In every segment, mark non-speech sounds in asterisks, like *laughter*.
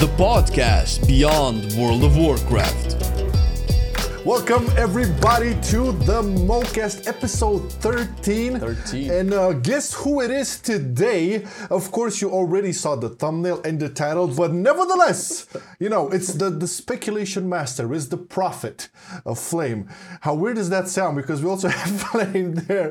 The podcast beyond World of Warcraft. Welcome everybody to the Mocast episode 13. 13. And uh, guess who it is today? Of course, you already saw the thumbnail and the title, but nevertheless, you know, it's the, the speculation master, is the prophet of Flame. How weird does that sound? Because we also *laughs* have Flame there.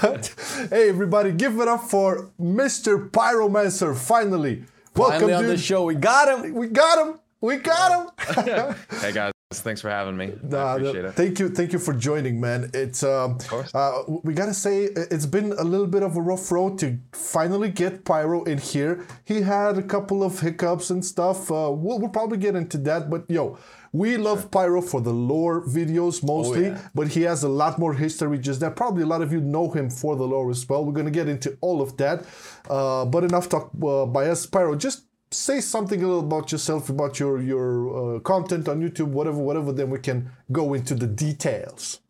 But hey, everybody, give it up for Mr. Pyromancer, finally. Welcome, Finally on dude. the show, we got him. We got him. We got him. *laughs* Hey guys, thanks for having me. I appreciate it. Thank you, thank you for joining, man. It's um, course. uh, we gotta say it's been a little bit of a rough road to finally get Pyro in here. He had a couple of hiccups and stuff. Uh, we'll, we'll probably get into that, but yo, we love Pyro for the lore videos mostly, yeah. but he has a lot more history just that. Probably a lot of you know him for the lore as well. We're gonna get into all of that, uh, but enough talk uh, by us. Pyro, just say something a little about yourself, about your your uh, content on YouTube, whatever, whatever. Then we can go into the details.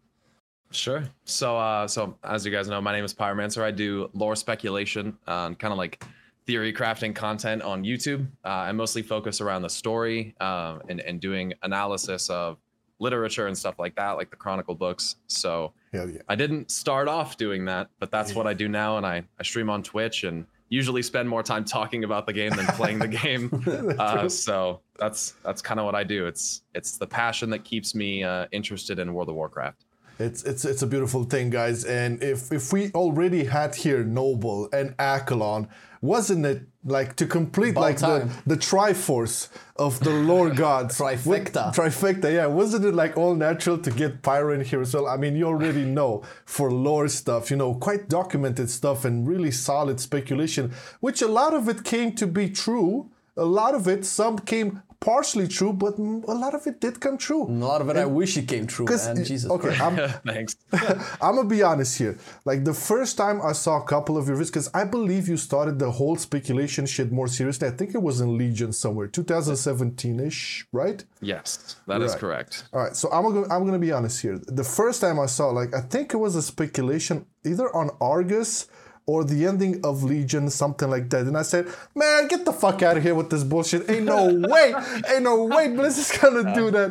Sure. So, uh, so as you guys know, my name is Pyromancer. I do lore speculation uh, and kind of like theory crafting content on YouTube. Uh, I mostly focus around the story uh, and and doing analysis of literature and stuff like that, like the Chronicle books. So, yeah. I didn't start off doing that, but that's what I do now, and I, I stream on Twitch and usually spend more time talking about the game than playing the *laughs* game. uh, so that's that's kind of what I do. It's it's the passion that keeps me uh, interested in World of Warcraft. It's it's it's a beautiful thing, guys. And if if we already had here Nobbel and Akalon, wasn't it like to complete About like time. the the Triforce of the Lord gods? *laughs* Trifecta. trifecta, yeah. Wasn't it like all natural to get Pyro in here as well? I mean, you already know for lore stuff, you know, quite documented stuff and really solid speculation, which a lot of it came to be true. A lot of it, some came partially true, but a lot of it did come true. A lot of it, I wish it came true, 'Cause, man. Jesus okay, Christ. I'm, *laughs* Thanks. *laughs* I'm gonna be honest here. Like the first time I saw a couple of your videos, because I believe you started the whole speculation shit more seriously. I think it was in Legion somewhere, 2017-ish, right? yes, that is Right. correct. All right, so I'm gonna I'm gonna be honest here. The first time I saw, like, I think it was a speculation either on Argus or the ending of Legion, something like that. And I said, man, get the fuck out of here with this bullshit. Ain't no *laughs* way, ain't no way Blizzard's gonna do that.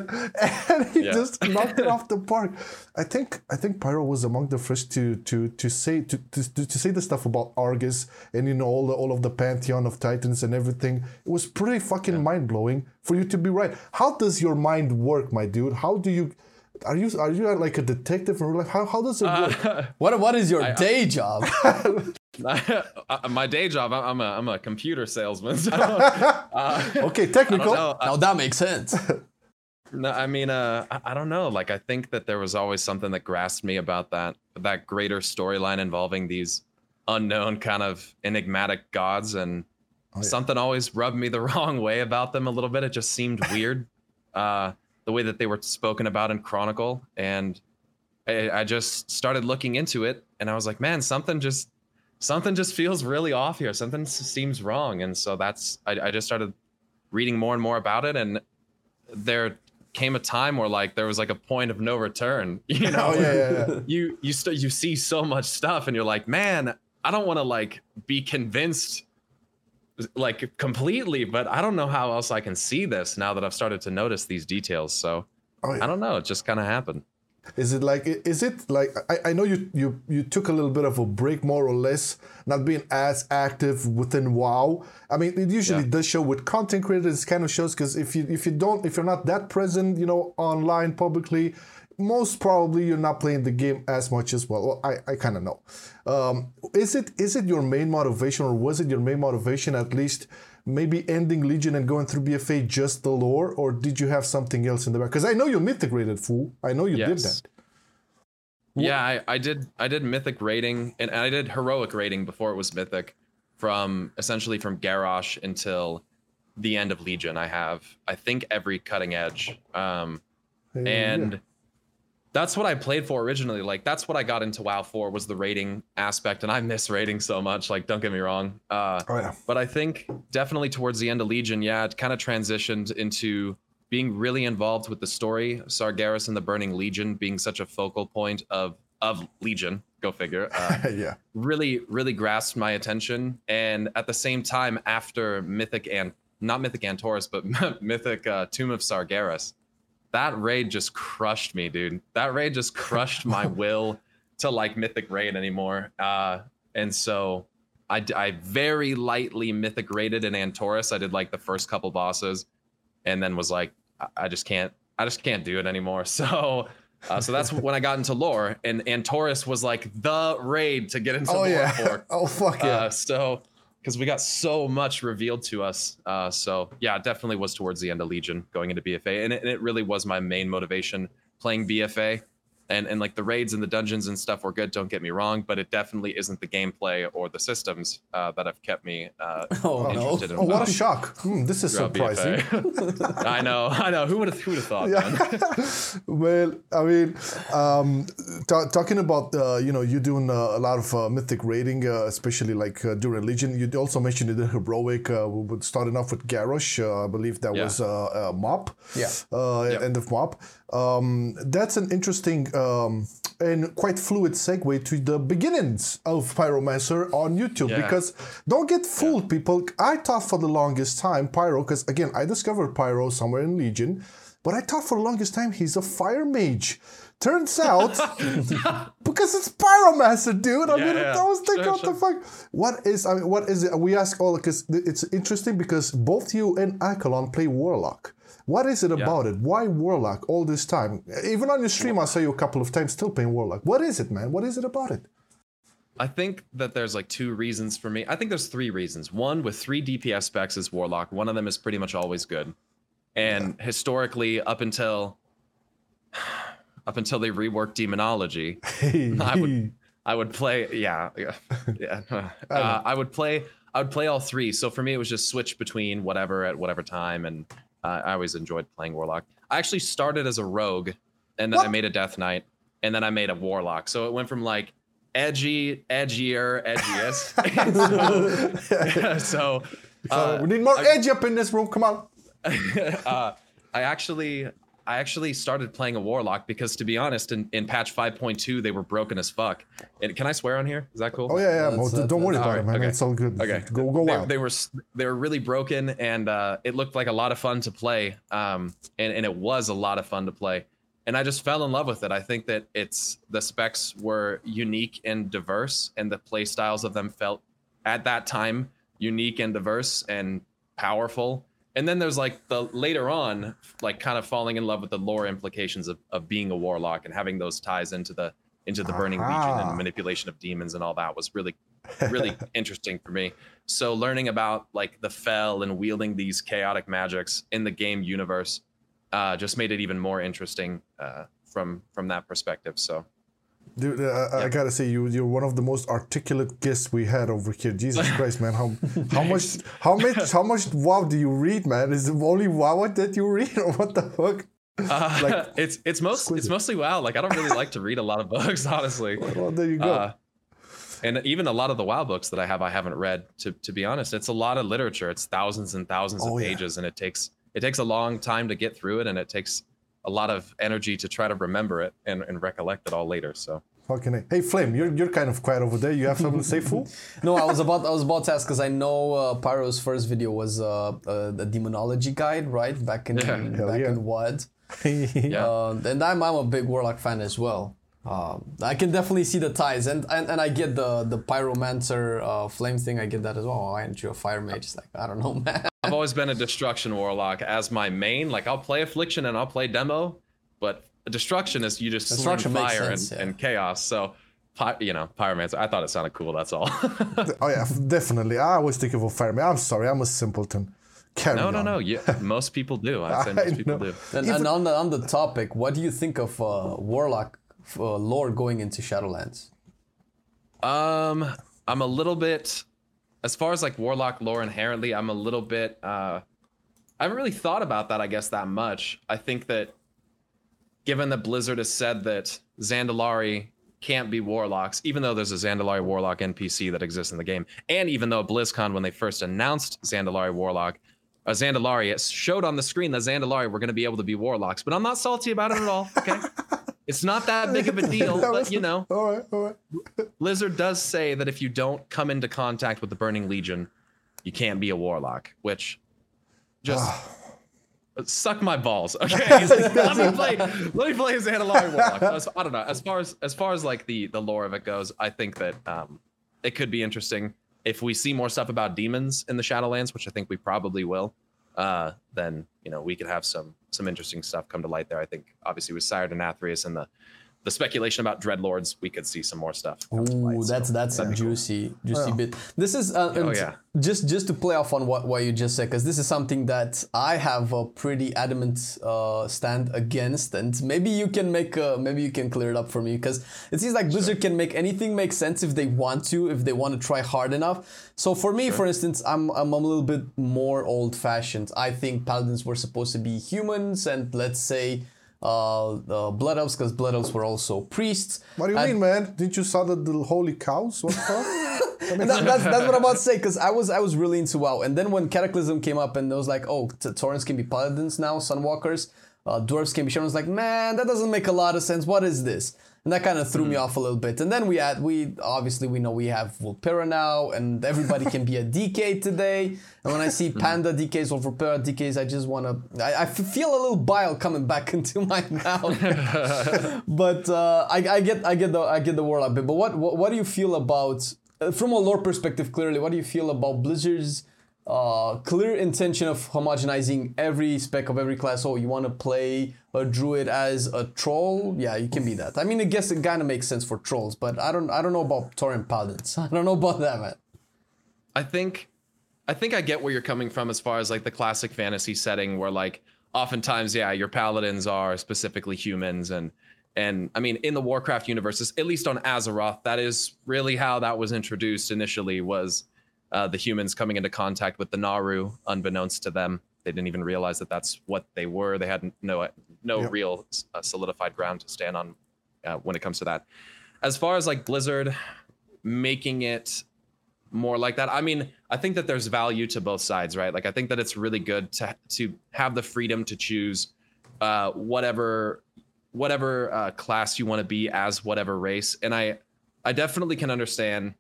*laughs* And he Yeah. just knocked it off the *laughs* park. I think I think Pyro was among the first to to to say to, to, to say the stuff about Argus and you know all the all of the pantheon of titans and everything. It was pretty fucking mind blowing for you to be right. How does your mind work, my dude? How do you are you are you like a detective in real life? How, how does it work? *laughs* What, what is your day job? *laughs* *laughs* Uh, My day job, I- I'm a I'm a computer salesman. So, uh, Okay, technical. don't now that makes sense. No, I mean, uh, I, I don't know. Like, I think that there was always something that grasped me about that that greater storyline involving these unknown, kind of enigmatic gods, and Oh, yeah. something always rubbed me the wrong way about them a little bit. It just seemed weird, uh, the way that they were spoken about in Chronicle, and I, I just started looking into it, and I was like, man, something just something just feels really off here. Something seems wrong, and so that's I, I just started reading more and more about it, and there came a time where like there was like a point of no return *laughs* you know Oh yeah, yeah, yeah. *laughs* you you st- you see so much stuff and you're like man i don't want to like be convinced like completely but i don't know how else i can see this now that i've started to notice these details so Oh, yeah. i don't know it just kind of happened Is it like is it like I, I know you, you you took a little bit of a break more or less, not being as active within WoW. I mean it usually Yeah. does show with content creators kind of shows because if you if you don't if you're not that present, you know, online publicly, most probably you're not playing the game as much as well. Well, I, I kind of know. Um, is it is it your main motivation or was it your main motivation at least maybe ending Legion and going through BFA just the lore or did you have something else in the back? Because I know you mythic raided fool. I know you did Yes. that. yeah I, I did i did mythic raiding and i did heroic raiding before it was mythic from essentially from garrosh until the end of legion i have i think every cutting edge um and that's what I played for originally. Like that's what I got into WoW for was the raiding aspect, and I miss raiding so much. Like don't get me wrong. Uh, Oh yeah. but I think definitely towards the end of Legion, yeah, it kind of transitioned into being really involved with the story. Sargeras and the Burning Legion being such a focal point of of Legion. Go figure. *laughs* Uh, yeah. really, really grasped my attention, and at the same time, after Mythic and not Mythic Antorus, but *laughs* Mythic uh, Tomb of Sargeras, that raid just crushed me, dude. That raid just crushed my *laughs* will to like Mythic raid anymore. Uh, and so I, I very lightly Mythic raided in Antorus. I did like the first couple bosses, and then was like, I, I just can't, I just can't do it anymore. *laughs* So. Uh, so that's when I got into lore, and Antorus was like the raid to get into Oh lore yeah. for. *laughs* oh fuck yeah. Uh, so, because we got so much revealed to us. Uh, so, yeah, it definitely was towards the end of Legion going into BFA. And it, and it really was my main motivation playing BFA. And, and like the raids and the dungeons and stuff were good, don't get me wrong, but it definitely isn't the gameplay or the systems uh, that have kept me uh, Oh, no. interested in oh, what a shock! Hmm, this is surprising. *laughs* I know, I know. Who would have who would have thought, man? *laughs* well, I mean, um, ta- talking about uh, you know you doing uh, a lot of uh, mythic raiding, uh, especially like uh, during Legion. You also mentioned you did heroic. Uh, we would starting off with Garrosh. Uh, I believe that Yeah. was uh, uh, Mop. Yeah. Uh, Yep. End of Mop. Um, that's an interesting um, and quite fluid segue to the beginnings of Pyromancer on YouTube Yeah. because don't get fooled, people. I thought for the longest time Pyro, because again I discovered Pyro somewhere in Legion, but I thought for the longest time he's a fire mage. Turns *laughs* out, because it's Pyromancer, dude. I Yeah, mean, yeah. I was thinking, Sure, what the fuck? What is? I mean, what is it? We ask all because it's interesting because both you and Akalon play Warlock. What is it about it? Why Warlock all this time? Even on your stream, I saw you a couple of times still playing Warlock. What is it, man? What is it about it? I think that there's like two reasons for me. I think there's three reasons. One, with three DPS specs is Warlock. One of them is pretty much always good. And historically, up until *sighs* up until they reworked demonology, *laughs* I would I would play yeah *laughs* yeah yeah. Uh, I would play I would play all three. So for me, it was just switch between whatever at whatever time, and uh, I always enjoyed playing Warlock. I actually started as a rogue, and then I made a Death Knight, and then I made a Warlock. So it went from like edgy, edgier, edgiest. *laughs* *laughs* so, so Uh, uh, we need more edge up in this room. Come on. *laughs* uh, I actually I actually started playing a warlock because to be honest, in, in patch 5.2 they were broken as fuck. And can I swear on here? Is that cool? Oh yeah, yeah. That's- Mo, that's- don't worry that's- about it, man. okay. It's all good. Okay. Go go they, wild. they were they were really broken and uh, it looked like a lot of fun to play. Um, and, and it was a lot of fun to play. And I just fell in love with it. I think that it's the specs were unique and diverse, and the play styles of them felt at that time unique and diverse and powerful. And then there's like the later on, like kind of falling in love with the lore implications of, of being a warlock and having those ties into the into the burning legion Aha. and manipulation of demons and all that was really really *laughs* interesting for me. So learning about like the Fel and wielding these chaotic magics in the game universe uh, just made it even more interesting uh, from from that perspective. So Dude, uh, I gotta say you you're one of the most articulate guests we had over here. Jesus *laughs* Christ, man! How how much how much how much WoW do you read, man? Is it only WoW that you read, or what the fuck? uh, *laughs* Like, *laughs* it's it's most it's mostly WoW. Like I don't really like to read a lot of books, honestly. Well, there you go. Uh, and even a lot of the WoW books that I have, I haven't read. To to be honest, it's a lot of literature. It's thousands and thousands Oh, of yeah. pages, and it takes it takes a long time to get through it, and it takes a lot of energy to try to remember it and, and recollect it all later. So Fucking A. Hey, Flame, you're you're kind of quiet over there. You have something to say, fool? *laughs* No, I was about I was about to ask because I know uh, Pyro's first video was uh, uh, the demonology guide, right? Back in Yeah. Back yeah. in what? *laughs* yeah, Uh, and I'm, I'm a big Warlock fan as well. Um, I can definitely see the ties, and and, and I get the the pyromancer uh, flame thing. I get that as well. Why aren't you a fire mage? It's like I don't know, *laughs* man. I've always been a destruction warlock as my main. Like I'll play affliction and I'll play demo, but destruction is you just sling Destruction fire sense, and, yeah. and chaos. So, py- you know, pyromancer. I thought it sounded cool. That's all. *laughs* oh yeah, definitely. I always think of a fireman. I'm sorry, I'm a simpleton. Carry no, no, on. no. Yeah, most people do. I'd say *laughs* I most people know. do. And, and on the on the topic, what do you think of uh, Warlock uh, lore going into Shadowlands? Um, I'm a little bit, as far as like warlock lore inherently, I'm a little bit. uh I haven't really thought about that. I guess that much. I think that, given that Blizzard has said that Zandalari can't be warlocks, even though there's a Zandalari warlock NPC that exists in the game, and even though BlizzCon when they first announced Zandalari warlock. Uh, Zandalari, it showed on the screen that Zandalari were going to be able to be warlocks, but I'm not salty about it at all. Okay, *laughs* it's not that big of a deal, but you know, All right, all right. Blizzard does say that if you don't come into contact with the Burning Legion, you can't be a warlock, which just suck my balls. *laughs* Okay, like, let me *laughs* play. Let me play as Zandalari warlock. As- I don't know. As far as as far as like the the lore of it goes, I think that um, it could be interesting if we see more stuff about demons in the Shadowlands, which I think we probably will. Uh, then you know we could have some some interesting stuff come to light there. I think obviously with Sire Denathrius and the the speculation about dreadlords, we could see some more stuff. come to light, Ooh, so that's that's a that'd cool. juicy juicy Yeah. bit. This is uh, Oh, yeah. just just to play off on what what you just said because this is something that I have a pretty adamant uh, stand against, and maybe you can make uh, maybe you can clear it up for me because it seems like Blizzard can make anything make sense if they want to, if they want to try hard enough. So for me, for instance, I'm I'm a little bit more old fashioned. I think paladins were supposed to be humans, and let's say. Uh, uh, blood elves, because blood elves were also priests. What do you And- mean, man? Didn't you saw the, the holy cows? What the *laughs* that, that's, that's what I'm about to say because I was I was really into WoW, and then when Cataclysm came up and it was like, oh, t- Taurens can be paladins now, Sunwalkers, uh, dwarves can be shamans. Like, man, that doesn't make a lot of sense. What is this? And that kind of threw me off a little bit. And then we had we obviously we know we have Vulpera now, and everybody can be a DK today. And when I see Panda DKs or Vulpera DKs, I just want to I feel a little bile coming back *laughs* into my mouth. *laughs* but uh, I, I get I get the I get the warlock bit. But what what, what do you feel about uh, from a lore perspective? Clearly, what do you feel about Blizzard's uh, clear intention of homogenizing every spec of every class? Oh, you want to play a druid as a troll? Yeah, you can be that. I mean, I guess it kind of makes sense for trolls, but I don't I don't know about Tauren paladins. I don't know about that, man. I think I think I get where you're coming from as far as like the classic fantasy setting where like oftentimes yeah your paladins are specifically humans and and I mean in the Warcraft universes at least on Azeroth that is really how that was introduced initially was uh, the humans coming into contact with the Naaru unbeknownst to them they didn't even realize that that's what they were they had no no Yep. real uh, solidified ground to stand on uh, when it comes to that as far as like Blizzard making it more like that. I mean, I think that there's value to both sides, right? Like I think that it's really good to to have the freedom to choose uh, whatever whatever uh, class you want to be as whatever race, and I I definitely can understand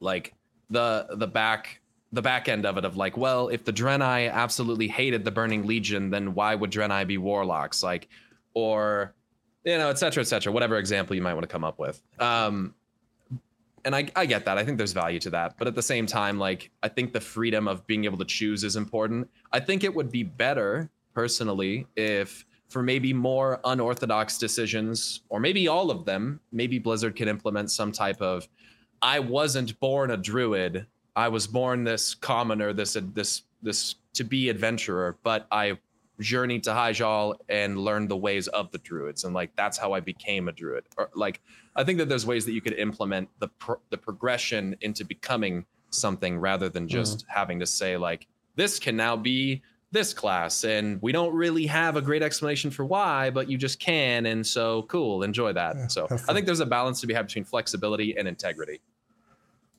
like the the back the back end of it of like, well, if the Draenei absolutely hated the Burning Legion, then why would Draenei be warlocks? Like, or you know, et cetera, et cetera, whatever example you might want to come up with. Um, and I, I get that. I think there's value to that. But at the same time, like, I think the freedom of being able to choose is important. I think it would be better, personally, if for maybe more unorthodox decisions, or maybe all of them, maybe Blizzard could implement some type of I wasn't born a druid. I was born this commoner, this this this to be adventurer, but I journeyed to Hyjal and learned the ways of the druids, and like that's how I became a druid. Or like I think that there's ways that you could implement the pro- the progression into becoming something rather than mm. just having to say like this can now be this class and we don't really have a great explanation for why but you just can and so cool enjoy that Yeah, so i think there's a balance to be had between flexibility and integrity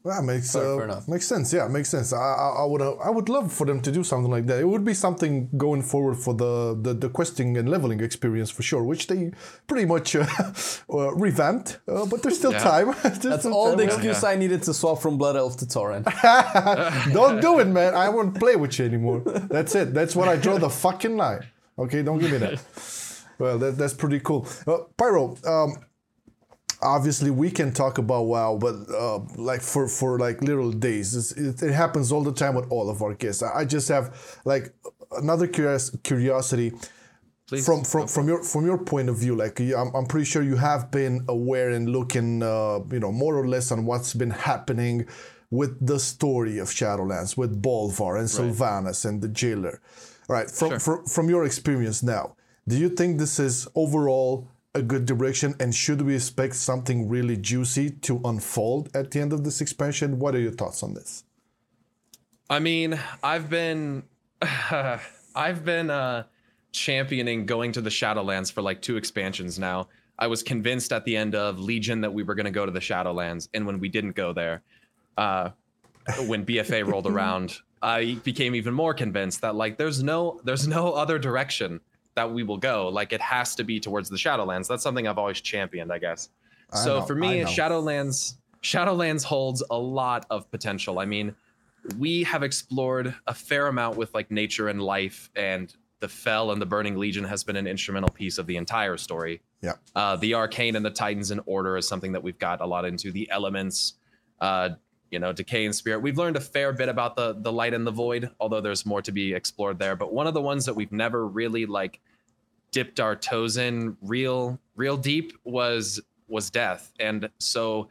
That makes Fair- uh, fair makes sense. Yeah, makes sense. I, I, I would uh, I would love for them to do something like that. It would be something going forward for the the, the questing and leveling experience for sure, which they pretty much uh, *laughs* uh, revamped. Uh, but there's still Yeah. time. *laughs* There's That's still all time. the excuse I needed to swap from Blood Elf to Tauren. *laughs* Don't do it, man. I won't play with you anymore. That's it. That's when I draw the fucking line. Okay, don't give me that. Well, that, that's pretty cool. Uh, Pyro, um, obviously we can talk about WoW, but uh, like for for like literal days, it's, it, it happens all the time with all of our guests. I, just have like another curious curiosity Please. from from from your from your point of view like I'm, I'm pretty sure you have been aware and looking uh, you know more or less on what's been happening with the story of Shadowlands with Bolvar and Sylvanas and the jailer all right from, Sure. from from your experience now do you think this is overall a good direction and should we expect something really juicy to unfold at the end of this expansion what are your thoughts on this I mean, I've been *laughs* I've been uh championing going to the Shadowlands for like two expansions now. I was convinced at the end of Legion that we were going to go to the Shadowlands and when we didn't go there, uh when BFA rolled *laughs* around, I became even more convinced that like there's no there's no other direction that we will go, like it has to be towards the Shadowlands. That's something I've always championed, I guess. I so know, for me. Shadowlands Shadowlands holds a lot of potential. I mean, we have explored a fair amount with like nature and life, and the Fel and the Burning Legion has been an instrumental piece of the entire story. Yeah. Uh, the Arcane and the Titans in Order is something that we've got a lot into. The elements, uh, you know, Decay and Spirit. We've learned a fair bit about the the light and the void, although there's more to be explored there. But one of the ones that we've never really like dipped our toes in real real deep was was death. And so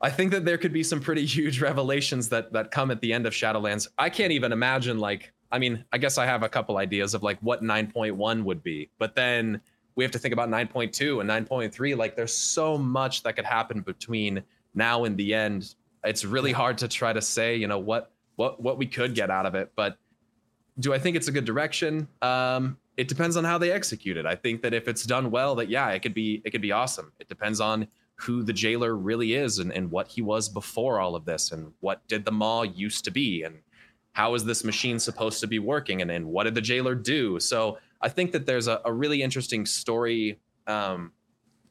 i think that there could be some pretty *laughs* huge revelations that that come at the end of shadowlands. I can't even imagine like i mean i guess i have a couple ideas of like what 9.1 would be but then we have to think about 9.2 and 9.3 like there's so much that could happen between now and the end. It's really hard to try to say you know what what what we could get out of it but do I think it's a good direction? Um, it depends on how they execute it. I think that if it's done well, that yeah, it could be it could be awesome. It depends on who the jailer really is and, and what he was before all of this and what did the maw used to be and how is this machine supposed to be working and, and what did the jailer do? So I think that there's a, a really interesting story um,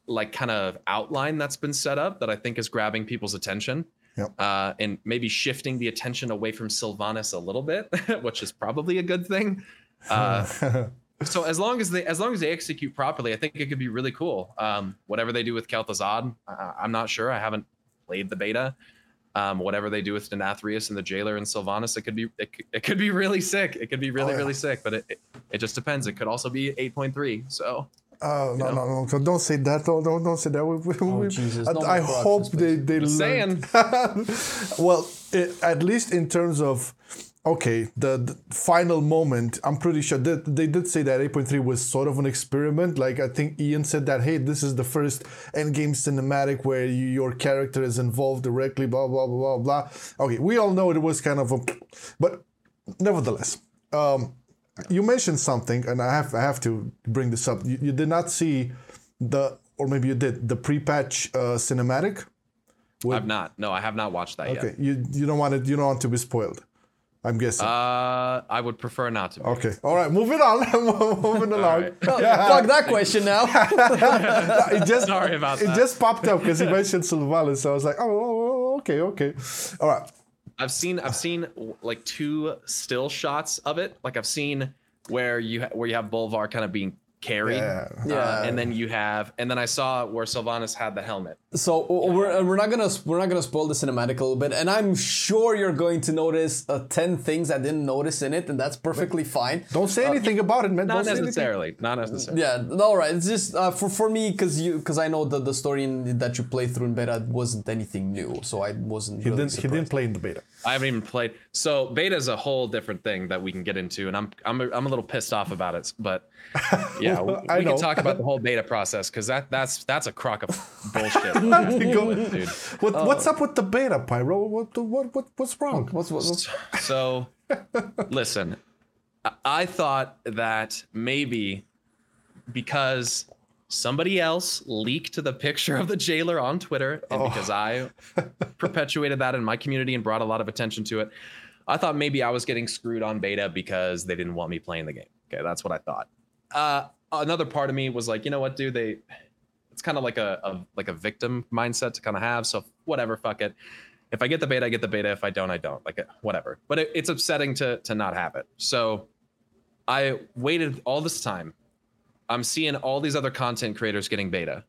like kind of outline that's been set up that I think is grabbing people's attention Yep. uh, and maybe shifting the attention away from Sylvanas a little bit, *laughs* which is probably a good thing. Uh, *laughs* so as long as they as long as they execute properly, I think it could be really cool. Um, whatever they do with Kel'Thuzad, uh, I'm not sure. I haven't played the beta. Um, whatever they do with Denathrius and the jailer and Sylvanas, it could be it, could- it could be really sick. It could be really Oh, yeah. really sick. But it, it it just depends. It could also be 8.3. So Oh no, You no, no, no! Don't say that! Don't, don't, don't say that. We, we, we- Jesus, I, I hope they they learn. *laughs* well, it, at least in terms of okay, the, the final moment, I'm pretty sure that they did say that 8.3 was sort of an experiment. Like I think Ion said that, hey, this is the first endgame cinematic where you, your character is involved directly. Blah blah blah blah blah. Okay, we all know it was kind of a, but nevertheless. Um, you mentioned something, and I have I have to bring this up. You, you did not see the, or maybe you did the pre-patch uh, cinematic. With- I've not. No, I have not watched that okay, yet. Okay, you you don't want it. You don't want to be spoiled. I'm guessing. Uh, I would prefer not to. Be. okay, all right, moving on. *laughs* moving along. right. Fuck that question now. *laughs* It just Sorry about it that. just popped up because he mentioned Sylvanas, so I was like, oh, oh, oh, okay, okay, all right. I've seen I've seen like two still shots of it. Like I've seen where you ha- where you have Bolvar kind of being carried. Yeah. uh, Yeah. and then you have and then I saw where Sylvanas had the helmet. So uh, we're, uh, we're not gonna we're not gonna spoil the cinematic a little bit, and I'm sure you're going to notice uh, ten things I didn't notice in it, and that's perfectly fine. Don't say anything about it, man. Not don't necessarily. Not necessarily. Yeah, all right. It's just uh, for for me because you because I know that the story in, that you played through in beta wasn't anything new, so I wasn't. He really didn't. He didn't play in the beta. I haven't even played. So beta is a whole different thing that we can get into, and I'm I'm a, I'm a little pissed off about it. But *laughs* yeah, we, *laughs* I we know. can talk about the whole *laughs* beta process because that that's that's a crock of *laughs* bullshit, Go- dude. What, what's up with the beta, Pyro? What, what, what, what's wrong? What's what? what's- So, listen, I- I thought that maybe because somebody else leaked the picture of the jailer on Twitter, and because I perpetuated that in my community and brought a lot of attention to it, I thought maybe I was getting screwed on beta because they didn't want me playing the game. Okay, that's what I thought. Uh, another part of me was like, you know what, dude, they. It's kind of like a, a like a victim mindset to kind of have. So whatever, fuck it if I get the beta, I get the beta. If I don't, I don't. Like uh, whatever. But it, it's upsetting to to not have it. So I waited all this time. I'm seeing all these other content creators getting beta.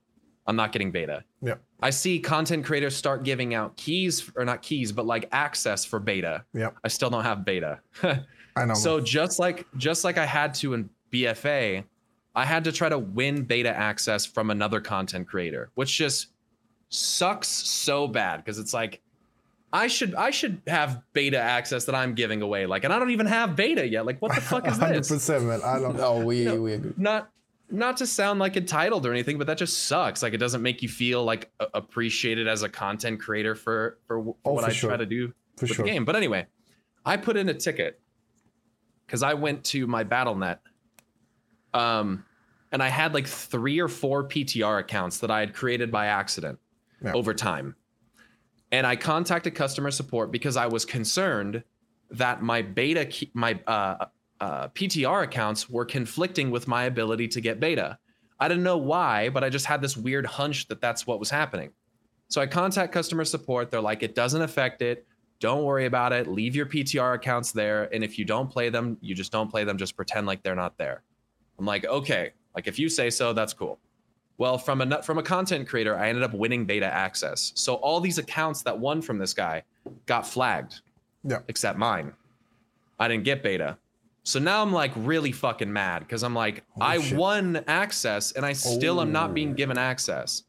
I'm not getting beta. Yeah. I see content creators start giving out keys or not keys, but like access for beta. Yeah. I still don't have beta. *laughs* I know. So just like just like I had to in BFA, I had to try to win beta access from another content creator, which just sucks so bad because it's like I should I should have beta access that I'm giving away. Like, and I don't even have beta yet. Like, what the fuck is *laughs* hundred this? percent, man. I don't. No, we we agree. Not not to sound like entitled or anything, but that just sucks. Like, it doesn't make you feel like appreciated as a content creator for for, for Oh, what for I sure. try to do For with sure. the game. But anyway, I put in a ticket because I went to my Battle.net, um, and I had like three or four PTR accounts that I had created by accident Yeah. over time, and I contacted customer support because I was concerned that my beta key, my uh, uh, PTR accounts were conflicting with my ability to get beta. I didn't know why, but I just had this weird hunch that that's what was happening. So I contact customer support. They're like, it doesn't affect it. Don't worry about it. Leave your PTR accounts there. And if you don't play them, you just don't play them. Just pretend like they're not there. I'm like, okay, like if you say so, that's cool. Well, from a from a content creator, I ended up winning beta access. So all these accounts that won from this guy got flagged. Yeah. Except mine. I didn't get beta. So now I'm like really fucking mad because I'm like, I shit. won access and I still am not being oh. given access.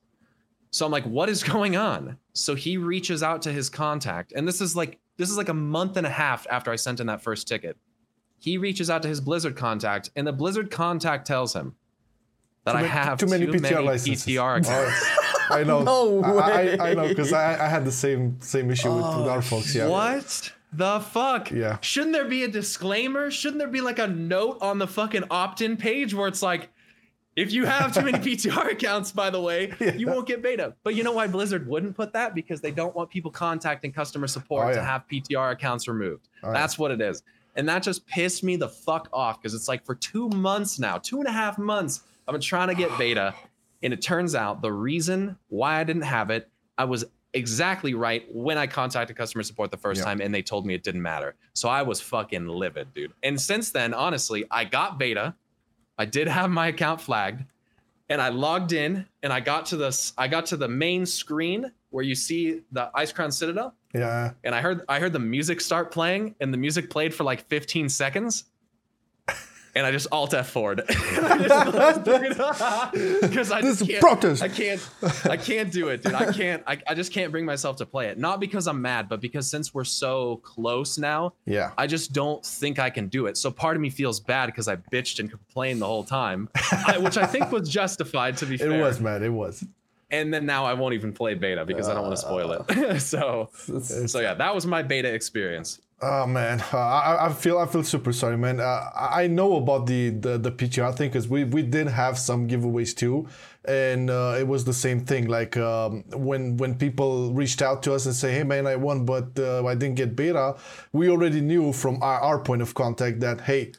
So I'm like, what is *laughs* going on? So he reaches out to his contact, and this is like this is like a month and a half after I sent in that first ticket. He reaches out to his Blizzard contact, and the Blizzard contact tells him that Too I ma- have too many PTR licenses. PTR oh, accounts. I know. *laughs* No I, way. I, I know because I, I had the same same issue with, with our folks. Yeah. What the fuck? Yeah. Shouldn't there be a disclaimer? Shouldn't there be like a note on the fucking opt-in page where it's like, if you have too many *laughs* PTR accounts, by the way, you won't get beta. But you know why Blizzard wouldn't put that? Because they don't want people contacting customer support Oh, to have PTR accounts removed. Oh, yeah. That's what it is. And that just pissed me the fuck off because it's like for two months now, two and a half months, I've been trying to get beta. And it turns out the reason why I didn't have it, I was exactly right when I contacted customer support the first Yeah. time and they told me it didn't matter. So I was fucking livid, dude. And since then, honestly, I got beta. I did have my account flagged and I logged in and I got to this I got to the main screen where you see the Icecrown Citadel Yeah. and I heard I heard the music start playing, and the music played for like 15 seconds. And I just alt F forward *laughs* because *laughs* I This can't, protest. I can't I can't do it, dude. I can't I, I just can't bring myself to play it. Not because I'm mad, but because since we're so close now, Yeah. I just don't think I can do it. So part of me feels bad because I bitched and complained the whole time, I, which I think was justified to be *laughs* fair, It was, man. It was. And then now I won't even play beta because I don't want to spoil it. *laughs* so, so yeah, that was my beta experience. Oh man, uh, I, I feel I feel super sorry, man. Uh, I I know about the the, the PTR thing because we, we did have some giveaways too, and uh, it was the same thing. Like um, when when people reached out to us and say, "Hey man, I won, but uh, I didn't get beta," we already knew from our, our point of contact that hey,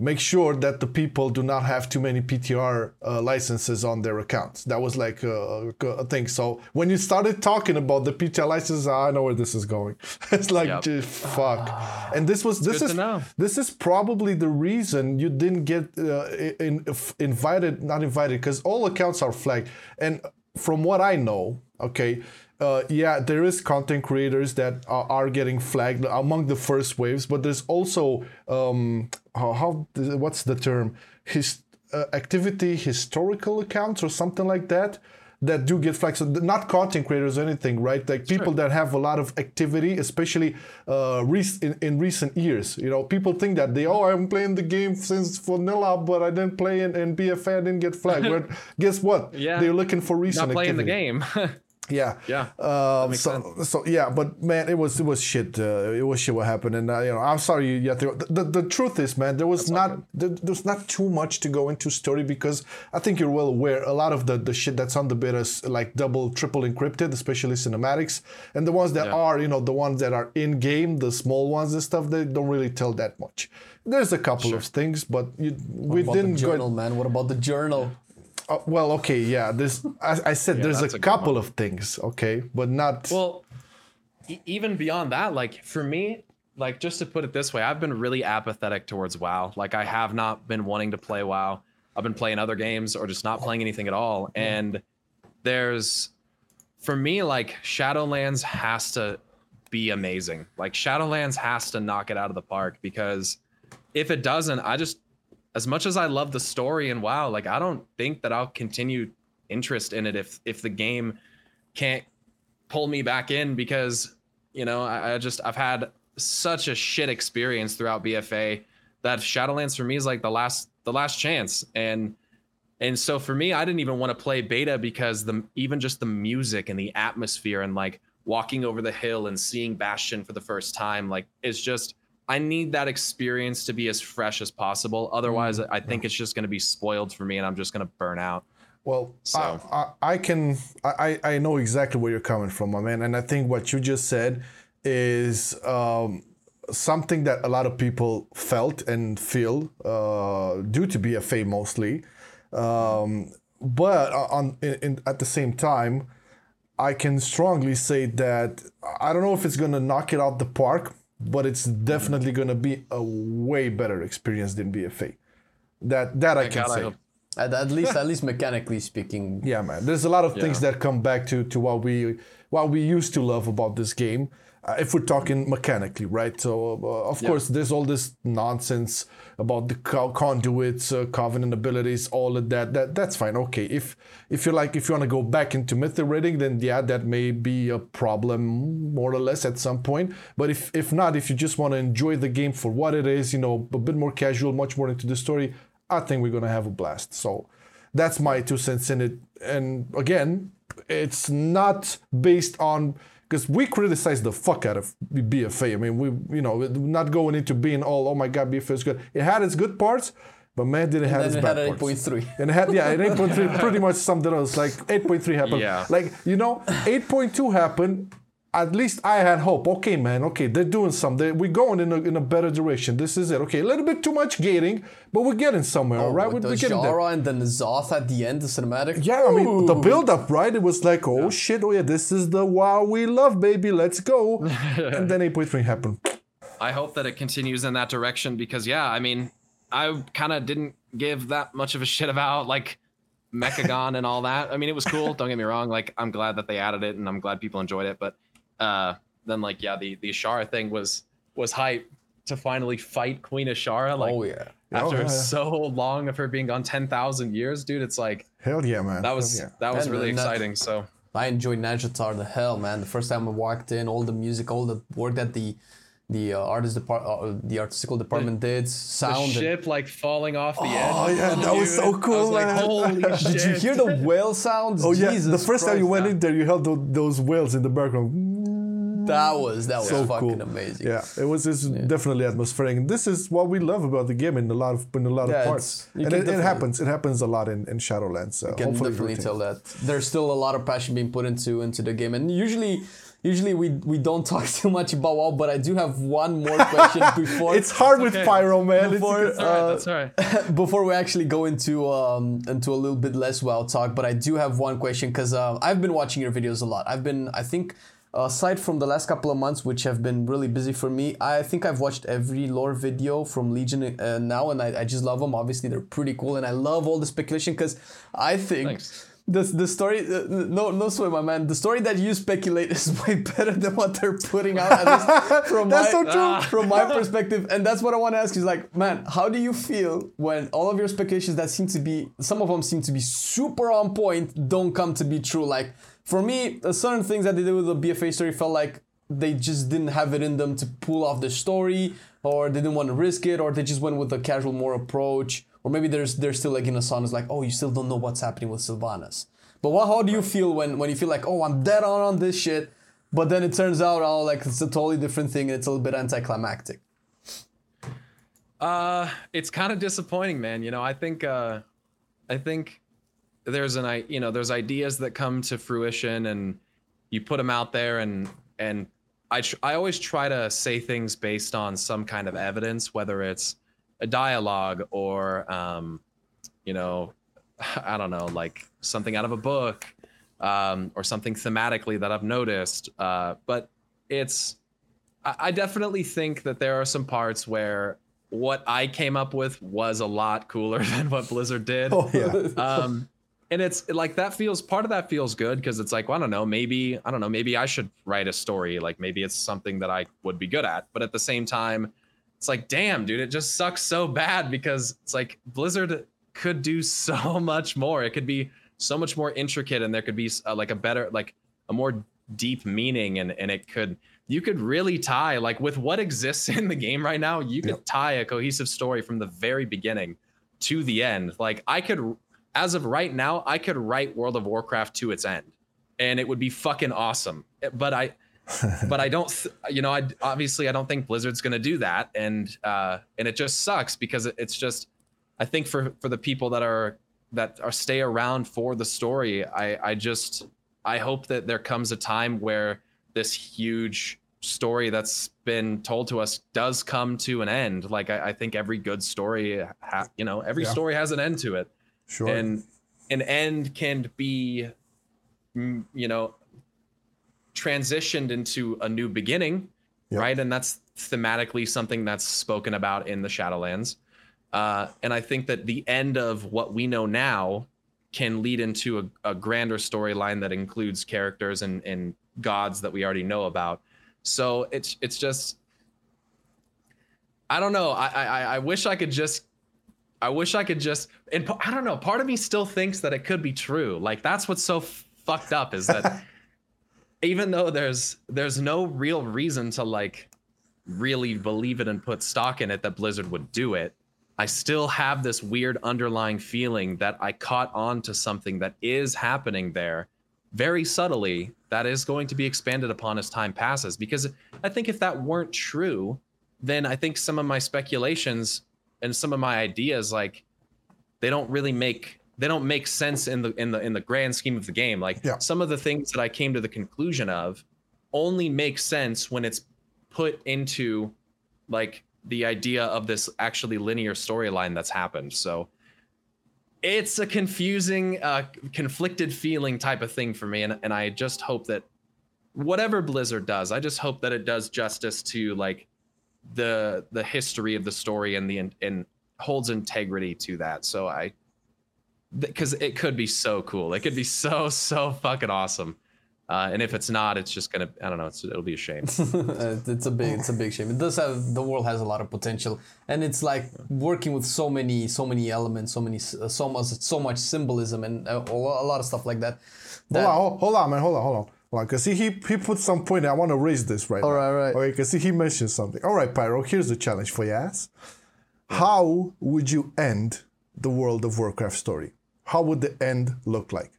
make sure that the people do not have too many PTR uh, licenses on their accounts. That was like a, a thing. So when you started talking about the PTR licenses, I know where this is going. *laughs* it's like, Yep. just fuck. And this was this is this is probably the reason you didn't get uh, in, invited, not invited, because all accounts are flagged. And from what I know, okay, uh, yeah, there is content creators that are, are getting flagged among the first waves, but there's also um, how, how what's the term? His uh, activity historical accounts or something like that that do get flagged. So not content creators or anything, right? Like people that have a lot of activity, especially uh, rec- in, in recent years. You know, people think that they, oh, I'm playing the game since vanilla, but I didn't play in, in BFA, I didn't get flagged. *laughs* but guess what? Yeah. They're looking for recent Not playing the game. *laughs* Yeah. Yeah, Um, makes so, so yeah, but man, it was it was shit. Uh, it was shit what happened, and uh, you know, I'm sorry. Yeah, the, the, the truth is, man, there was not there, there's not too much to go into story because I think you're well aware a lot of the, the shit that's on the beta is like double, triple encrypted, especially cinematics, and the ones that Yeah. are, you know, the ones that are in game, the small ones and stuff, they don't really tell that much. There's a couple of things, but you, we didn't the go. man? What about the journal? Uh, well, okay, yeah. There's, I, I said there's a a couple of things, okay, but not. well, e- even beyond that, like for me, like just to put it this way, I've been really apathetic towards WoW. Like I have not been wanting to play WoW. I've been playing other games or just not playing anything at all. And there's for me like Shadowlands has to be amazing. Like Shadowlands has to knock it out of the park because if it doesn't, I just as much as I love the story and wow, like I don't think that I'll continue interest in it if if the game can't pull me back in because you know I, I just I've had such a shit experience throughout BFA that Shadowlands for me is like the last the last chance. And and so for me I didn't even want to play beta because the even just the music and the atmosphere and like walking over the hill and seeing Bastion for the first time like it's just I need that experience to be as fresh as possible. Otherwise I think it's just going to be spoiled for me and I'm just going to burn out. Well, So- I, I, I can I, I I know exactly where you're coming from, my man, and I think what you just said is um, something that a lot of people felt and feel uh, due to BFA mostly. Um, but on in, in, at the same time, I can strongly say that I don't know if it's gonna knock it out the park, but it's definitely gonna be a way better experience than BFA. That that I can God, I say. hope- At, at least, at least mechanically speaking. Yeah, man. There's a lot of things that come back to to what we what we used to love about this game. Uh, if we're talking mechanically, right? So uh, of course, there's all this nonsense about the co- conduits, uh, covenant abilities, all of that. That that's fine. Okay, if if you're like if you want to go back into mythic raiding, then yeah, that may be a problem more or less at some point. But if if not, if you just want to enjoy the game for what it is, you know, a bit more casual, much more into the story, I think we're gonna have a blast. So that's my two cents in it. And again, it's not based on because we criticize the fuck out of BFA. I mean, we you know not going into being all oh my god BFA is good. It had its good parts, but man, did it have Then its it bad had an parts. 8.3. And it had yeah, an 8.3 *laughs* pretty much summed it up. It's like 8.3 happened. Yeah. Like you know, 8.2 happened. At least I had hope. Okay, man. Okay, they're doing something. We're going in a, in a better direction. This is it. Okay, a little bit too much gating, but we're getting somewhere. all oh, right, we're, the we're getting there. Jara and then the Zoth at the end, the cinematic. Yeah, I mean the build up, right? It was like, oh shit, oh yeah, this is the wow we love, baby, let's go. *laughs* and then 8.3 happened. I hope that it continues in that direction because yeah, I mean, I kind of didn't give that much of a shit about like Mechagon and all that. I mean, it was cool. Don't get me wrong. Like, I'm glad that they added it, and I'm glad people enjoyed it. But uh, then, like, yeah, the the Azshara thing was was hype to finally fight Queen Azshara. Like, Oh yeah. after Oh, yeah. so long of her being gone ten thousand years, dude. It's like Hell yeah, man. that was yeah. that was And- really and that- exciting. So I enjoyed Nazjatar the hell, man. The first time I walked in, all the music, all the work that the the uh, artist depart, uh, the artistical department did, the sound. and- ship like falling off the edge. Oh, yeah, that was so Dude, I cool, was like, man. holy shit! *laughs* Did you hear the whale sounds? Oh yeah, the first time you Christ. went in there, you heard tho- those whales in the background. That was that was So fucking cool. amazing. Yeah, it was it's definitely atmospheric, and this is what we love about the game in a lot of in a lot Yeah, of parts. And it, it happens. It happens a lot in, in Shadowlands. So can hopefully definitely tell that there's still a lot of passion being put into into the game and usually usually we we don't *laughs* talk too much about WoW but I do have one more *laughs* question before It's hard with okay. Pyro, man. Before- it's, That's all right. uh, That's all right. *laughs* before we actually go into um into a little bit less WoW talk but I do have one question because uh, I've been watching your videos a lot I've been I think aside from the last couple of months which have been really busy for me I think I've watched every lore video from Legion uh, now and I, I just love them obviously they're pretty cool and I love all the speculation because I think Thanks. the, the story, uh, no, no sweat, my man. The story that you speculate *laughs* is way better than what they're putting out. At least *laughs* from That's my, so true. *laughs* From my perspective, and that's what I want to ask you. Is like, man, how do you feel when all of your speculations that seem to be, some of them seem to be super on point, don't come to be true? Like for me, uh, certain things that they did with the BFA story felt like they just didn't have it in them to pull off the story, or they didn't want to risk it, or they just went with a casual more approach, or maybe there's they're still like in a is like, oh, you still don't know what's happening with Sylvanas. But what, how do you feel when when you feel like, oh, I'm dead on on this shit, but then it turns out, oh, like it's a totally different thing and it's a little bit anticlimactic. Uh, it's kind of disappointing, man. You know, I think, uh, I think there's an, I, you know, there's ideas that come to fruition and you put them out there and, and I, tr- I always try to say things based on some kind of evidence, whether it's a dialogue or, um, you know, I don't know, like something out of a book, um, or something thematically that I've noticed. Uh, but it's, I, I definitely think that there are some parts where what I came up with was a lot cooler *laughs* than what Blizzard did. oh yeah. Um, and it's like that feels part of that feels good because it's like well, I don't know maybe I don't know maybe I should write a story like maybe it's something that I would be good at. But at the same time it's like damn dude it just sucks so bad because it's like Blizzard could do *laughs* so much more. It could be so much more intricate and there could be uh, like a better like a more deep meaning and and it could you could really tie like with what exists *laughs* in the game right now you could Yep. tie a cohesive story from the very beginning to the end. Like i could as of right now i could write world of warcraft to its end and it would be fucking awesome but i *laughs* but i don't th- you know i obviously i don't think blizzard's going to do that and uh and it just sucks because it- it's just i think for for the people that are that are stay around for the story i i just i hope that there comes a time where this huge story that's been told to us does come to an end. Like I, I think every good story, ha- you know, every Yeah. story has an end to it, Sure. and an end can be, mm, you know, transitioned into a new beginning, Yep. right? And that's thematically something that's spoken about in the Shadowlands. Uh, and I think that the end of what we know now can lead into a, a grander storyline that includes characters and, and gods that we already know about. So it's it's just I don't know. I I, I wish I could just I wish I could just and I don't know. Part of me still thinks that it could be true. Like that's what's so f- fucked up is that *laughs* even though there's there's no real reason to like really believe it and put stock in it that Blizzard would do it. I still have this weird underlying feeling that I caught on to something that is happening there very subtly that is going to be expanded upon as time passes. Because I think if that weren't true, then I think some of my speculations and some of my ideas, like they don't really make they don't make sense in the in the in the grand scheme of the game. Like Yeah. some of the things that I came to the conclusion of only make sense when it's put into like the idea of this actually linear storyline that's happened. So it's a confusing, uh, conflicted feeling type of thing for me, and and I just hope that whatever Blizzard does, I just hope that it does justice to like the the history of the story and the and holds integrity to that. So I because it could be so cool. It could be so so fucking awesome. Uh, and if it's not, it's just gonna I don't know. It's, it'll be a shame. *laughs* It's a big it's a big shame. It does have the world has a lot of potential, and it's like working with so many so many elements, so many so much so much symbolism and a a lot of stuff like that. hold on, hold, hold on, man. Hold on, hold on. Hold on, because he, he he put some point. I want to raise this right All now. right, right. Okay, because he mentioned something. All right, Pyro. Here's the challenge for you, ass. How would you end the World of Warcraft story? How would the end look like?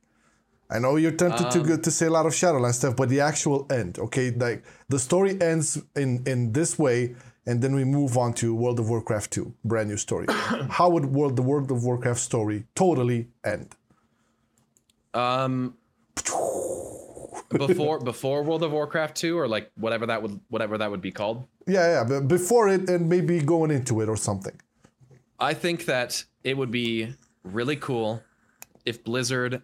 I know you're tempted Um, to go to say a lot of Shadowlands stuff, but the actual end, okay? Like the story ends in in this way, and then we move on to World of Warcraft 2, brand new story. *coughs* How would world the World of Warcraft story totally end? Um, before before World of Warcraft two or like whatever that would whatever that would be called. Yeah, yeah, but before it and maybe going into it or something. I think that it would be really cool if Blizzard.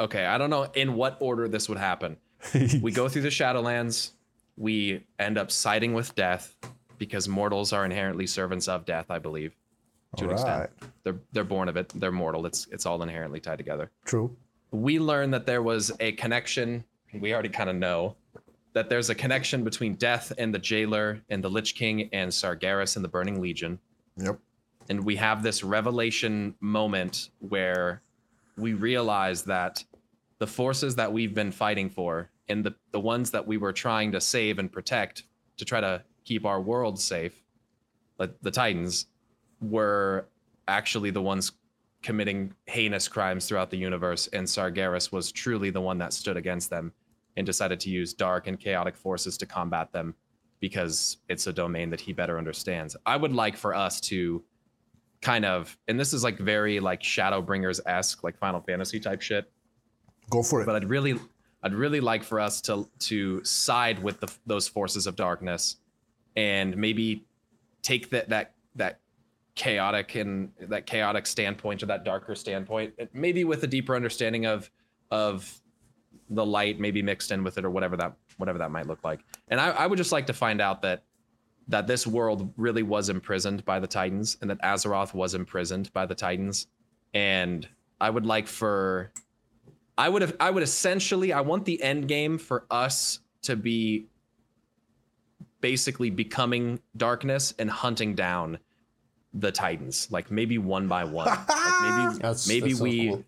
Okay, I don't know in what order this would happen. *laughs* we go through the Shadowlands. We end up siding with death because mortals are inherently servants of death, I believe, to an extent. Alright. They're they're born of it. They're mortal. It's it's all inherently tied together. True. We learned that there was a connection. We already kind of know that there's a connection between Death and the Jailer and the Lich King and Sargeras and the Burning Legion. Yep. And we have this revelation moment where we realize that the forces that we've been fighting for and the, the ones that we were trying to save and protect to try to keep our world safe, like the Titans, were actually the ones committing heinous crimes throughout the universe, and Sargeras was truly the one that stood against them and decided to use dark and chaotic forces to combat them because it's a domain that he better understands. I would like for us to kind of, and this is like very like Shadowbringers esque, like Final Fantasy type shit, Go for it. but I'd really, I'd really like for us to to side with the, those forces of darkness, and maybe take that that that chaotic and that chaotic standpoint or that darker standpoint, maybe with a deeper understanding of of the light, maybe mixed in with it or whatever that whatever that might look like. And I, I would just like to find out that that this world really was imprisoned by the Titans and that Azeroth was imprisoned by the Titans. And I would like for I would have I would essentially I want the end game for us to be basically becoming darkness and hunting down the Titans, like maybe one by one. like *laughs* maybe That's- maybe that's so we cool.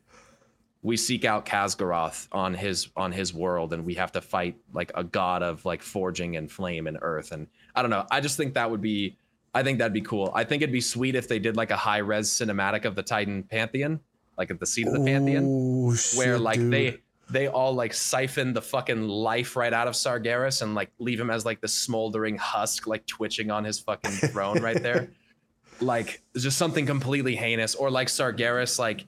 we seek out Khaz'goroth on his on his world and we have to fight like a god of like forging and flame and earth and I don't know. I just think that would be I think that'd be cool. I think it'd be sweet if they did like a high res cinematic of the Titan Pantheon, like at the seat of the Pantheon Ooh, where shit, like dude. they they all like siphon the fucking life right out of Sargeras and like leave him as like the smoldering husk like twitching on his fucking throne right there. *laughs* Like just something completely heinous or like Sargeras like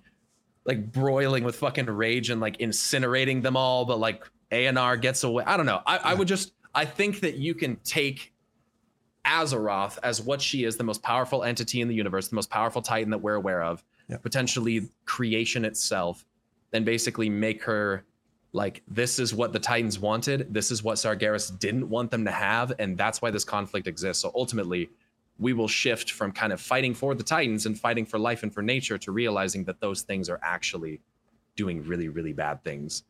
like broiling with fucking rage and like incinerating them all but like Eonar gets away. I don't know. I, I would just I think that you can take Azeroth as what she is, the most powerful entity in the universe, the most powerful Titan that we're aware of, Yeah. potentially creation itself, and basically make her like this is what the Titans wanted, this is what Sargeras didn't want them to have, and that's why this conflict exists. So ultimately, we will shift from kind of fighting for the Titans and fighting for life and for nature to realizing that those things are actually doing really, really bad things.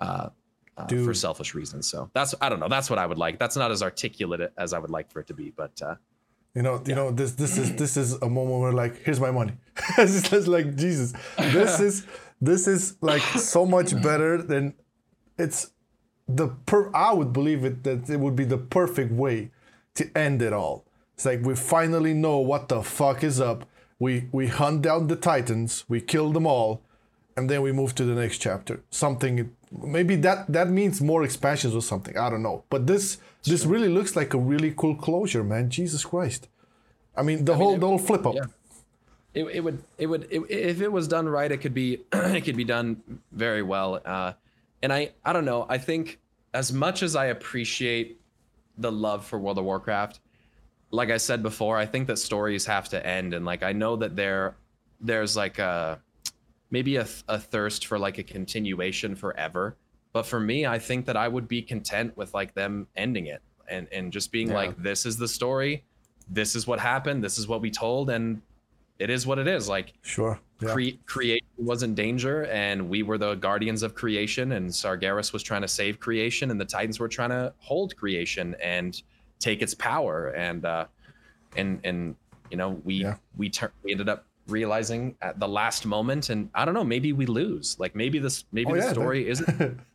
Uh, uh, for selfish reasons. So that's I don't know. That's what I would like. That's not as articulate as I would like for it to be, but uh, You know, you know, this this is this is a moment where like, here's my money. *laughs* it's just like Jesus. This *laughs* is this is like so much better than it's the per I would believe it that it would be the perfect way to end it all. It's like we finally know what the fuck is up. We we hunt down the titans, we kill them all, and then we move to the next chapter. Something maybe that that means more expansions or something. I don't know. But this this really looks like a really cool closure, man. Jesus Christ. I mean, the whole the whole flip up. yeah. it, it would it would it, if it was done right, it could be *clears throat* it could be done very well. Uh, and I I don't know. I think as much as I appreciate the love for World of Warcraft, like I said before, I think that stories have to end, and like I know that there there's like a maybe a, a thirst for like a continuation forever. But for me, I think that I would be content with like them ending it and and just being Yeah. like, this is the story, this is what happened, this is what we told, and it is what it is. Like Sure. Yeah. cre- creation was in danger, and we were the guardians of creation, and Sargeras was trying to save creation, and the Titans were trying to hold creation and take its power, and uh, and and you know we Yeah. we tur- we ended up realizing at the last moment, and I don't know, maybe we lose. Like maybe this maybe Oh, the yeah, that- story isn't. *laughs*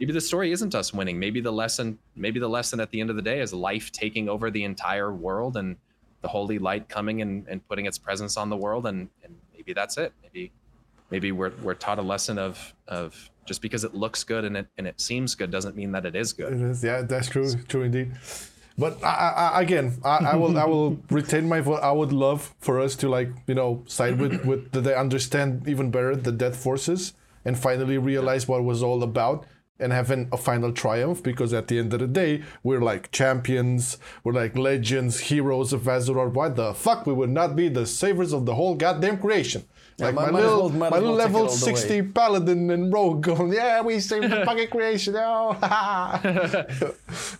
Maybe the story isn't us winning. Maybe the lesson, maybe the lesson at the end of the day is life taking over the entire world and the holy light coming and, and putting its presence on the world and, and maybe that's it maybe maybe we're, we're taught a lesson of of just because it looks good and it and it seems good doesn't mean that it is good It is, yeah, that's true, true indeed. But I, I, again, I, I will, I will *laughs* retain my vote. I would love for us to like, you know, side with with that they understand even better the Death Forces and finally realize what it was all about and having a final triumph. Because at the end of the day, we're like champions, we're like legends, heroes of Azeroth. Why the fuck we would not be the savers of the whole goddamn creation? Like might- my might little, well- my little level all the way. sixty paladin and rogue going, yeah, we saved the fucking creation. *laughs* Oh, *laughs*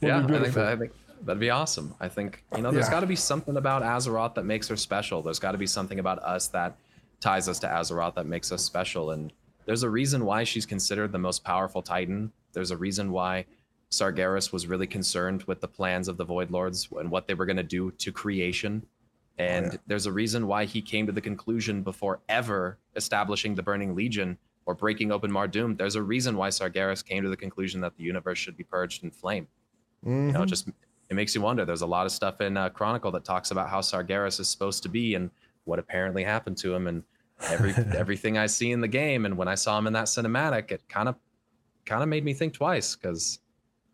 yeah I think, that, I think that'd be awesome i think you know there's Yeah. got to be something about azeroth that makes her special there's got to be something about us that ties us to azeroth that makes us special and there's a reason why she's considered the most powerful titan there's a reason why sargeras was really concerned with the plans of the void lords and what they were going to do to creation and oh, yeah. there's a reason why he came to the conclusion before ever establishing the burning legion or breaking open Mardum. There's a reason why Sargeras came to the conclusion that the universe should be purged in flame. You know, mm-hmm. just it makes you wonder. There's a lot of stuff in uh, Chronicle that talks about how Sargeras is supposed to be and what apparently happened to him, and every *laughs* everything I see in the game, and when I saw him in that cinematic, it kind of kind of made me think twice because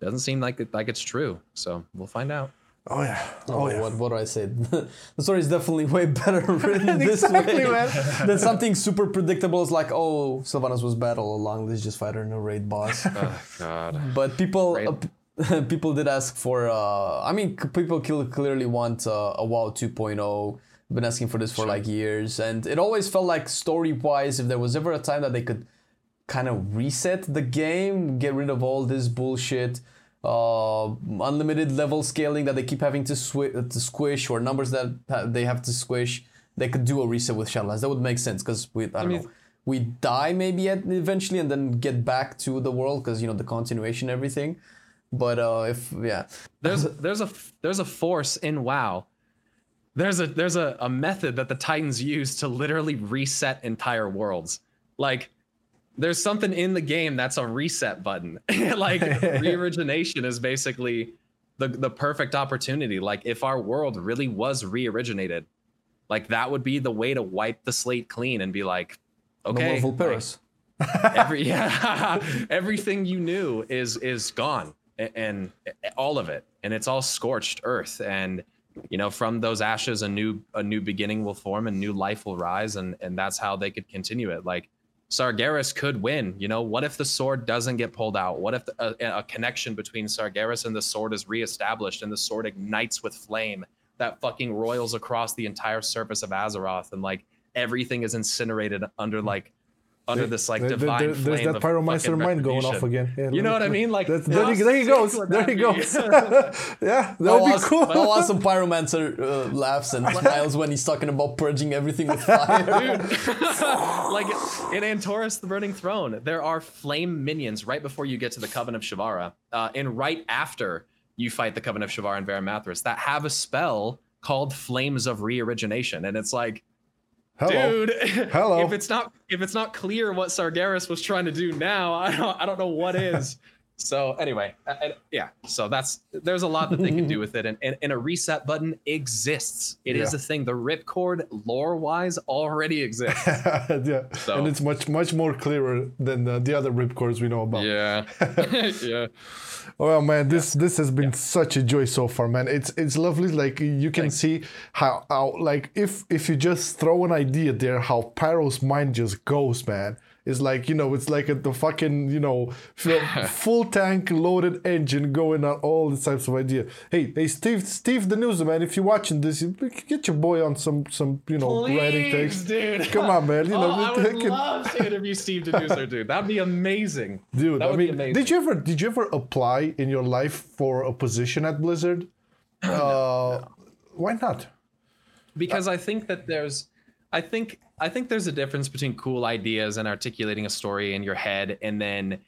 it doesn't seem like it, like it's true. So we'll find out. Oh yeah. Oh, Oh yeah. what, what do I say? *laughs* the story is definitely way better *laughs* written this Exactly, way man. than something super predictable. It's like, oh, Sylvanas was bad all along. Let's just fight her in a raid boss. Oh God. But people, Raid. uh, p- *laughs* people did ask for. Uh, I mean, people clearly want uh, a WoW 2.0. Been asking for this for like years, and it always felt like story-wise, if there was ever a time that they could kind of reset the game, get rid of all this bullshit, uh, unlimited level scaling that they keep having to, swi- to squish, or numbers that ha- they have to squish. They could do a reset with Shadowlands. That would make sense because we, I don't mean- know, we die maybe at, eventually and then get back to the world because you know the continuation, everything. But uh, if yeah, there's there's a there's a force in WoW. There's a there's a, a method that the Titans use to literally reset entire worlds. Like there's something in the game that's a reset button. *laughs* like *laughs* re-origination is basically the the perfect opportunity. Like if our world really was re-originated, like that would be the way to wipe the slate clean and be like, no okay, more like, Vulperis. every *laughs* yeah everything you knew is is gone A- and, all of it. And it's all scorched earth. And you know from those ashes a new a new beginning will form and new life will rise. And and that's how they could continue it. Like Sargeras could win. You know, what if the sword doesn't get pulled out? What if the, a, a, connection between Sargeras and the sword is reestablished and the sword ignites with flame that fucking roils across the entire surface of Azeroth? And like everything is incinerated under like under this like divine there, there, There's that pyromancer mind going off again. Yeah, you know what I mean? Like *laughs* there, he, there he goes. There he goes. *laughs* *laughs* yeah, that would be awesome, cool. How awesome pyromancer uh, laughs and smiles when he's talking about purging everything with fire. Like in Antorus, the Burning Throne, there are flame minions right before you get to the Coven of Shivarra, uh, and right after you fight the Coven of Shivarra and Varimathras that have a spell called Flames of Reorigination, and it's like Hello. Dude, *laughs* Hello. If it's not if it's not clear what Sargeras was trying to do now, *laughs* I don't I don't know what is. So anyway, uh, I, yeah. So that's there's a lot that they can do *laughs* with it, and, and, and a reset button exists. It yeah. is a thing. The ripcord lore wise already exists. *laughs* yeah, so. and it's much much more clearer than the, the other ripcords we know about. Yeah, *laughs* yeah. Well, man, this this has been yeah. such a joy so far, man. It's it's lovely. Like you can Thanks. see how, how like if if you just throw an idea there, how Pyro's mind just goes, man. It's like you know, it's like a, the fucking you know *laughs* full tank loaded engine going on all the types of idea. Hey, hey, Steve, Steve Danuser man. If you're watching this, get your boy on some some you know Please, writing text. Dude. Come on, man. You know, oh, I would can... love to interview Steve Danuser, dude. That'd be amazing, dude. That would I mean, did you ever did you ever apply in your life for a position at Blizzard? *clears throat* Uh, no. Why not? Because uh, I think that there's I think I think there's a difference between cool ideas and articulating a story in your head and then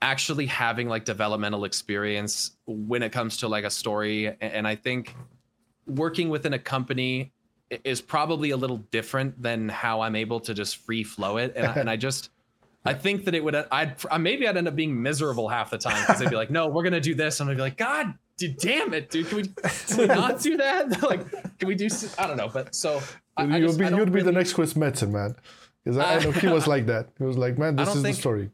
actually having like developmental experience when it comes to like a story. And I think working within a company is probably a little different than how I'm able to just free flow it. And, I, and I just I think that it would I'd maybe I'd end up being miserable half the time because they'd be like no we're gonna do this. And I'd be like god dude, damn it dude can we, *laughs* can we not do that *laughs* like can we do I don't know but so I, I just, you'd be, you'd be the next Chris Metzen, man. Because I, I, know he was *laughs* like that. He was like, man, this is think, the story.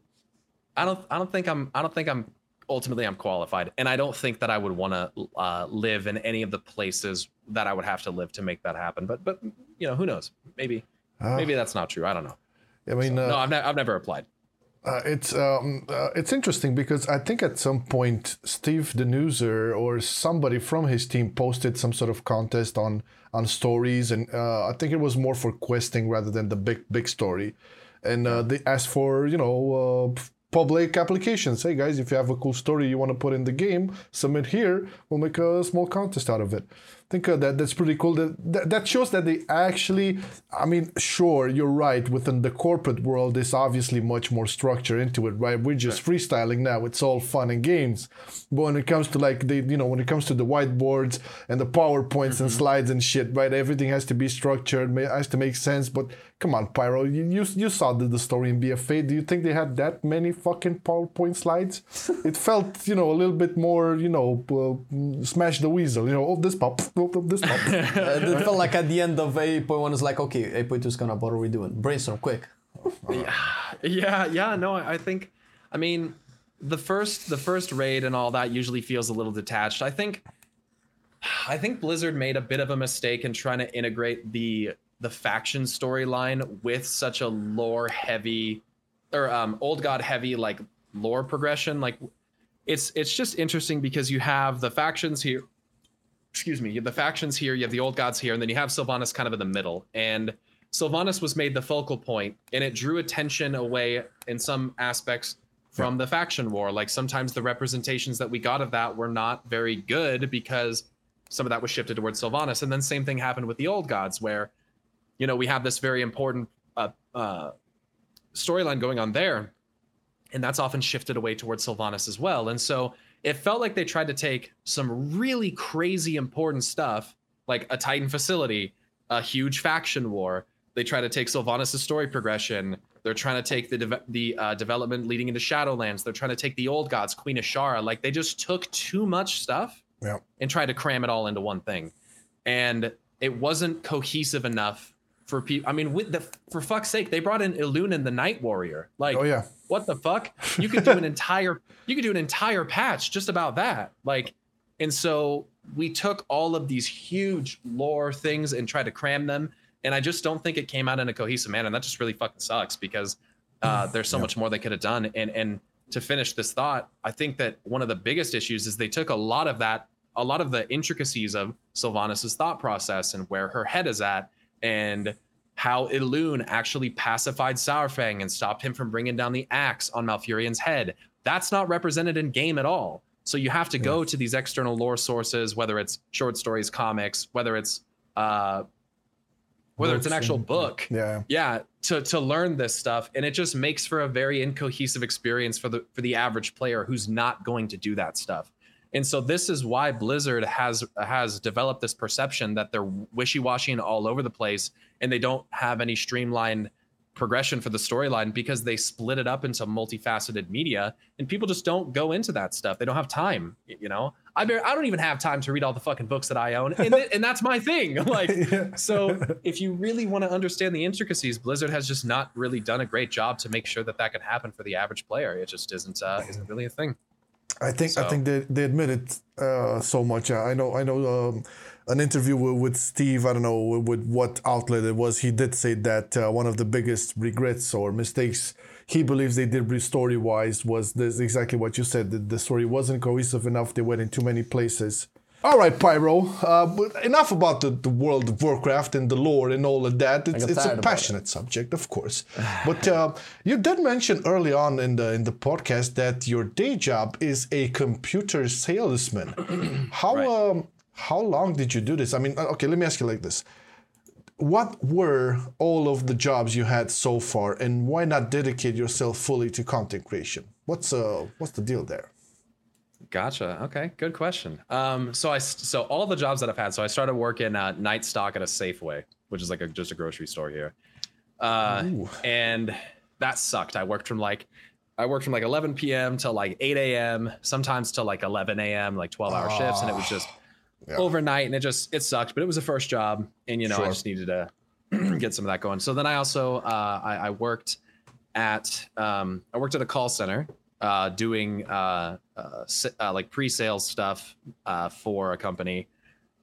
I don't. I don't think I'm. I don't think I'm. Ultimately, I'm qualified, and I don't think that I would want to uh, live in any of the places that I would have to live to make that happen. But, but you know, who knows? Maybe, uh, maybe that's not true. I don't know. I mean, so, uh, no, I've, ne- I've never applied. Uh, it's um, uh, it's interesting because I think at some point Steve Danuser or somebody from his team posted some sort of contest on on stories, and uh, I think it was more for questing rather than the big big story, and uh, they asked for you know uh, public applications. Hey guys, if you have a cool story you want to put in the game, submit here. We'll make a small contest out of it think uh, that that's pretty cool. That, that, that shows that they actually. I mean, sure, you're right. Within the corporate world, there's obviously much more structure into it, right? We're just right. freestyling now. It's all fun and games. But when it comes to like the, you know, when it comes to the whiteboards and the powerpoints mm-hmm. and slides and shit, right? Everything has to be structured, has to make sense. But come on, Pyro, you you, you saw the, the story in BFA. Do you think they had that many fucking PowerPoint slides? *laughs* it felt, you know, a little bit more, you know, uh, smash the weasel. You know, oh this pop this *laughs* uh, it felt like at the end of 8.1 is like, okay, 8.2 is gonna, what are we doing? Brainstorm, quick. Yeah, yeah, yeah. No, I think, I mean, the first the first raid and all that usually feels a little detached. I think, I think Blizzard made a bit of a mistake in trying to integrate the the faction storyline with such a lore heavy or um, old god heavy like lore progression. Like, it's it's just interesting because you have the factions here excuse me, you have the factions here, you have the old gods here, and then you have Sylvanas kind of in the middle. And Sylvanas was made the focal point, and it drew attention away in some aspects from yeah. the faction war. Like sometimes the representations that we got of that were not very good because some of that was shifted towards Sylvanas. And then same thing happened with the old gods, where you know we have this very important uh, uh, storyline going on there, and that's often shifted away towards Sylvanas as well. And so it felt like they tried to take some really crazy important stuff, like a Titan facility, a huge faction war. They try to take Sylvanas' story progression. They're trying to take the de- the uh, development leading into Shadowlands. They're trying to take the old gods, Queen Azshara. Like they just took too much stuff yeah. and tried to cram it all into one thing, and it wasn't cohesive enough for people. I mean, with the for fuck's sake, they brought in Illunin the Night Warrior. Like, oh yeah, what the fuck? You could do an *laughs* entire you could do an entire patch just about that. Like, and so we took all of these huge lore things and tried to cram them. And I just don't think it came out in a cohesive manner. And that just really fucking sucks because Uh, there's so much more they could have done. And and to finish this thought, I think that one of the biggest issues is they took a lot of that, a lot of the intricacies of Sylvanas' thought process and where her head is at, and how Elune actually pacified Saurfang and stopped him from bringing down the axe on Malfurion's head. That's not represented in game at all. So you have to go to these external lore sources, whether it's short stories, comics, whether it's uh, whether it's an actual and- book, Yeah. yeah, to to learn this stuff, and it just makes for a very incohesive experience for the for the average player who's not going to do that stuff. And so this is why Blizzard has has developed this perception that they're wishy-washy and all over the place, and they don't have any streamlined progression for the storyline because they split it up into multifaceted media and people just don't go into that stuff. They don't have time you know? I bar- i don't even have time to read all the fucking books that i own and, th- and that's my thing *laughs* like *laughs* Yeah. so if you really want to understand the intricacies blizzard has just not really done a great job to make sure that that can happen for the average player. It just isn't uh, isn't really a thing I think I think they, they admit it uh, so much. I know I know um, an interview with, with Steve. I don't know with what outlet it was. He did say that uh, one of the biggest regrets or mistakes he believes they did story wise was this exactly what you said. That the story wasn't cohesive enough. They went in too many places. All right, Pyro. Uh, but enough about the, the world of Warcraft and the lore and all of that. It's, it's a about it. passionate subject, of course. But uh, you did mention early on in the in the podcast that your day job is a computer salesman. *clears throat* how Right. um, how long did you do this? I mean, uh, okay, let me ask you like this: What were all of the jobs you had so far, and why not dedicate yourself fully to content creation? What's uh what's the deal there? Gotcha. Okay, good question. Um, so I so all the jobs that I've had. So I started working uh, night stock at a Safeway, which is like a, just a grocery store here, uh, Ooh. and that sucked. I worked from like I worked from like 11 p.m. till like 8 a.m. Sometimes till like 11 a.m. Like 12 hour shifts, and it was just Yeah. overnight, and it just it sucked. But it was a first job, and you know I just needed to *clears throat* get some of that going. So then I also uh, I, I worked at um, I worked at a call center uh, doing uh, uh, uh, like pre-sales stuff uh, for a company.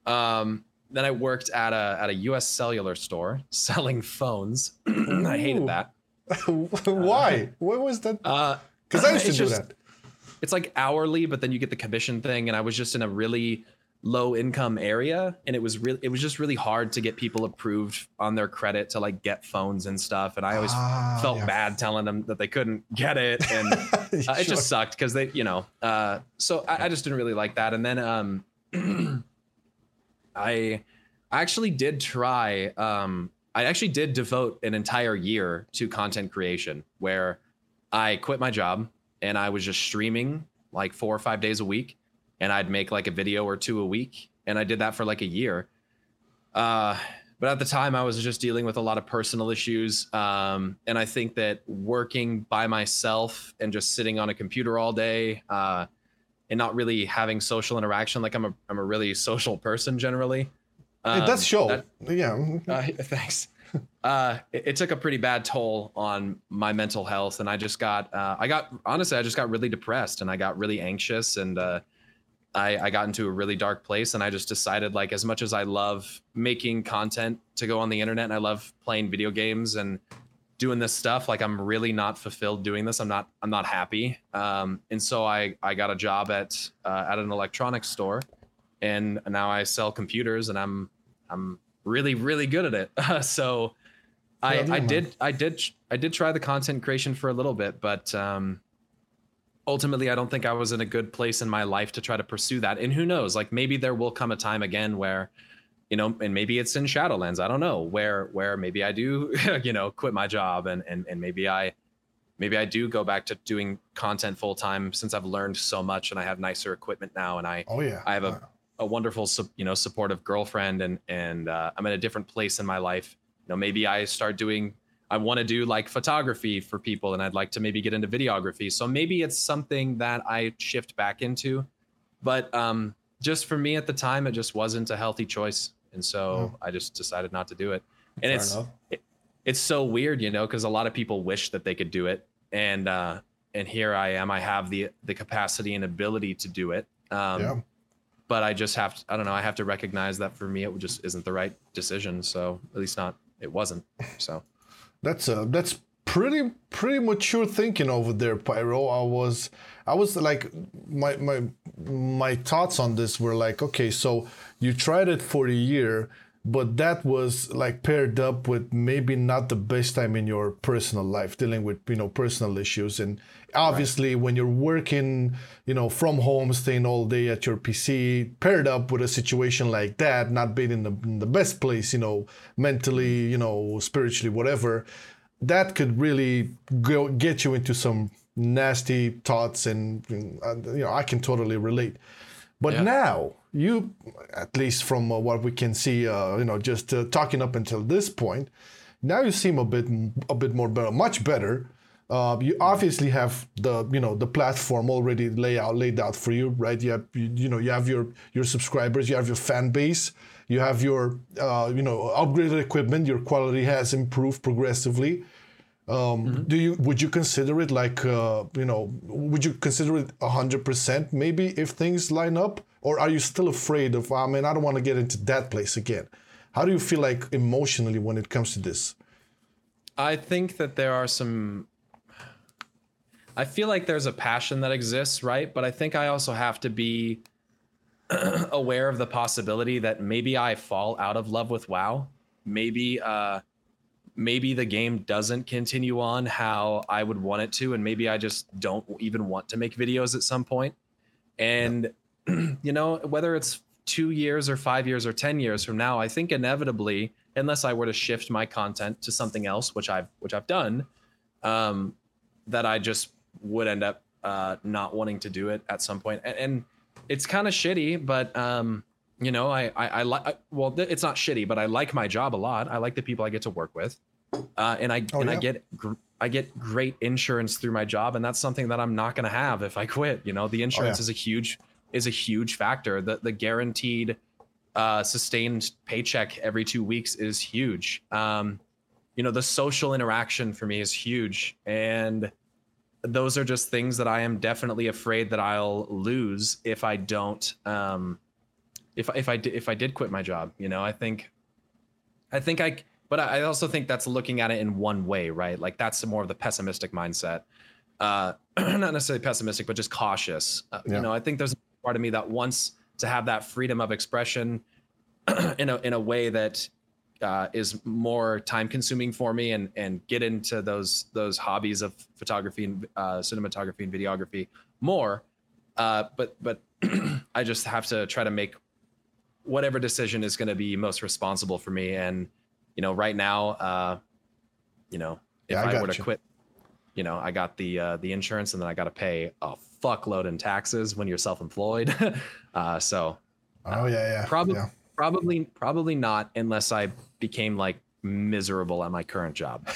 Um, then I worked at a at a U.S. cellular store *laughs* selling phones. *clears throat* I hated that *laughs* why? What was that? because Because I used to do that. It's like hourly, but then you get the commission thing, and I was just in a really low income area and it was really it was just really hard to get people approved on their credit to like get phones and stuff and i always Ah, felt yeah. bad telling them that they couldn't get it *laughs* and uh, it just sucked because they you know uh so I, I just didn't really like that and then um *clears throat* i i actually did try um i actually did devote an entire year to content creation where i quit my job and i was just streaming like four or five days a week and i'd make like a video or two a week and i did that for like a year uh but at the time i was just dealing with a lot of personal issues um, and i think that working by myself and just sitting on a computer all day uh, and not really having social interaction like i'm a, I'm a really social person generally it does um, show. that- yeah. uh, *laughs* thanks. Uh, it, it took a pretty bad toll on my mental health, and I just got, uh, I got honestly, I just got really depressed, and I got really anxious, and uh, I, I got into a really dark place, and I just decided, like, as much as I love making content to go on the internet, and I love playing video games and doing this stuff, like, I'm really not fulfilled doing this. I'm not, I'm not happy, um, and so I, I got a job at, uh, at an electronics store, and now I sell computers, and I'm, I'm really really good at it *laughs* so I, Yeah, I man. did i did i did try the content creation for a little bit but um ultimately i don't think i was in a good place in my life to try to pursue that and who knows like maybe there will come a time again where you know and maybe it's in shadowlands i don't know where where maybe i do *laughs* you know quit my job and and, and maybe i maybe i do go back to doing content full time since i've learned so much and i have nicer equipment now and i Oh yeah. I have a, a wonderful, you know, supportive girlfriend, and and uh, I'm in a different place in my life. You know, maybe I start doing. I want to do like photography for people, and I'd like to maybe get into videography. So maybe it's something that I shift back into. But um, just for me at the time, it just wasn't a healthy choice, and so I just decided not to do it. And Fair it's it, it's so weird, you know, because a lot of people wish that they could do it, and uh, and here I am. I have the the capacity and ability to do it. Um, yeah. but I just have to, I don't know, I have to recognize that for me it just isn't the right decision. So at least not it wasn't. So That's a that's pretty pretty mature thinking over there, Pyro. I was I was like my my my thoughts on this were like, okay, so you tried it for a year, but that was like paired up with maybe not the best time in your personal life dealing with you know personal issues and obviously right. when you're working you know from home staying all day at your pc paired up with a situation like that not being in the, in the best place you know mentally you know spiritually whatever that could really go get you into some nasty thoughts and you know i can totally relate but yeah. now you, at least from uh, what we can see, uh, you know, just uh, talking up until this point, now you seem a bit a bit more better, much better. Uh, you obviously have the you know the platform already laid out laid out for you, right? You have you, you know you have your your subscribers, you have your fan base, you have your uh, you know upgraded equipment. Your quality has improved progressively. Um, mm-hmm. Do you would you consider it like uh, you know would you consider it hundred percent maybe if things line up, or are you still afraid of? I mean, I don't want to get into that place again. How do you feel like emotionally when it comes to this? I think that there are some. I feel like there's a passion that exists, right? But I think I also have to be *clears throat* aware of the possibility that maybe I fall out of love with WoW. Maybe uh, maybe the game doesn't continue on how I would want it to, and maybe I just don't even want to make videos at some point. And yeah. *clears throat* you know, whether it's two years or five years or ten years from now, I think inevitably, unless I were to shift my content to something else, which I've which I've done, um, that I just would end up uh, not wanting to do it at some point. And, and it's kind of shitty, but um, you know, I I, I like well, it's not shitty, but I like my job a lot. I like the people I get to work with uh, and I oh, and yeah. I get gr- I get great insurance through my job, and that's something that I'm not going to have if I quit. You know, the insurance oh, yeah. is a huge is a huge factor. The the guaranteed uh, sustained paycheck every two weeks is huge. Um, you know, the social interaction for me is huge, and those are just things that I am definitely afraid that I'll lose if I don't. Um, if if I if I did quit my job, you know, I think, I think I but I also think that's looking at it in one way, right? Like that's more of the pessimistic mindset. Uh, *clears throat* not necessarily pessimistic, but just cautious. Uh, yeah. You know, I think there's a part of me that wants to have that freedom of expression *clears throat* in a in a way that uh, is more time consuming for me and and get into those those hobbies of photography and uh, cinematography and videography more. Uh, but but *clears throat* I just have to try to make whatever decision is going to be most responsible for me and you know, right now, uh, you know, if yeah, I, I were to quit, you know, I got the uh, the insurance and then I got to pay a fuckload in taxes when you're self-employed. *laughs* uh, so, oh yeah, yeah, probably, yeah. probably, probably not unless I became like miserable at my current job.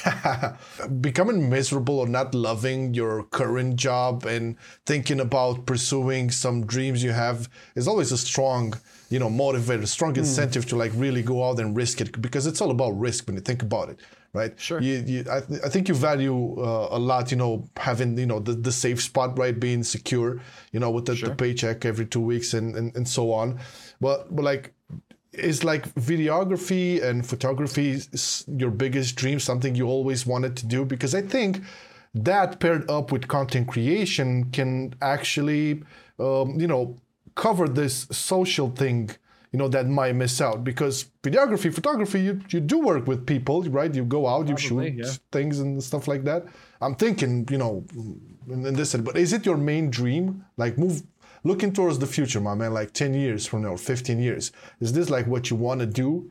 *laughs* Becoming miserable or not loving your current job and thinking about pursuing some dreams you have is always a strong you know, motivated, strong hmm. incentive mm. to like really go out and risk it because it's all about risk when you think about it, right? Sure. You, you, I, th- I think you value uh, a lot, you know, having, you know, the, the safe spot, right? Being secure, you know, with the, sure. the paycheck every two weeks and, and, and so on. But, but like, is like videography and photography your biggest dream, something you always wanted to do? Because I think that paired up with content creation can actually, um, you know, cover this social thing you know that might miss out because videography photography you, you do work with people right you go out Probably, you shoot yeah. things and stuff like that i'm thinking you know in, in this but is it your main dream like move looking towards the future my man like 10 years from now 15 years is this like what you want to do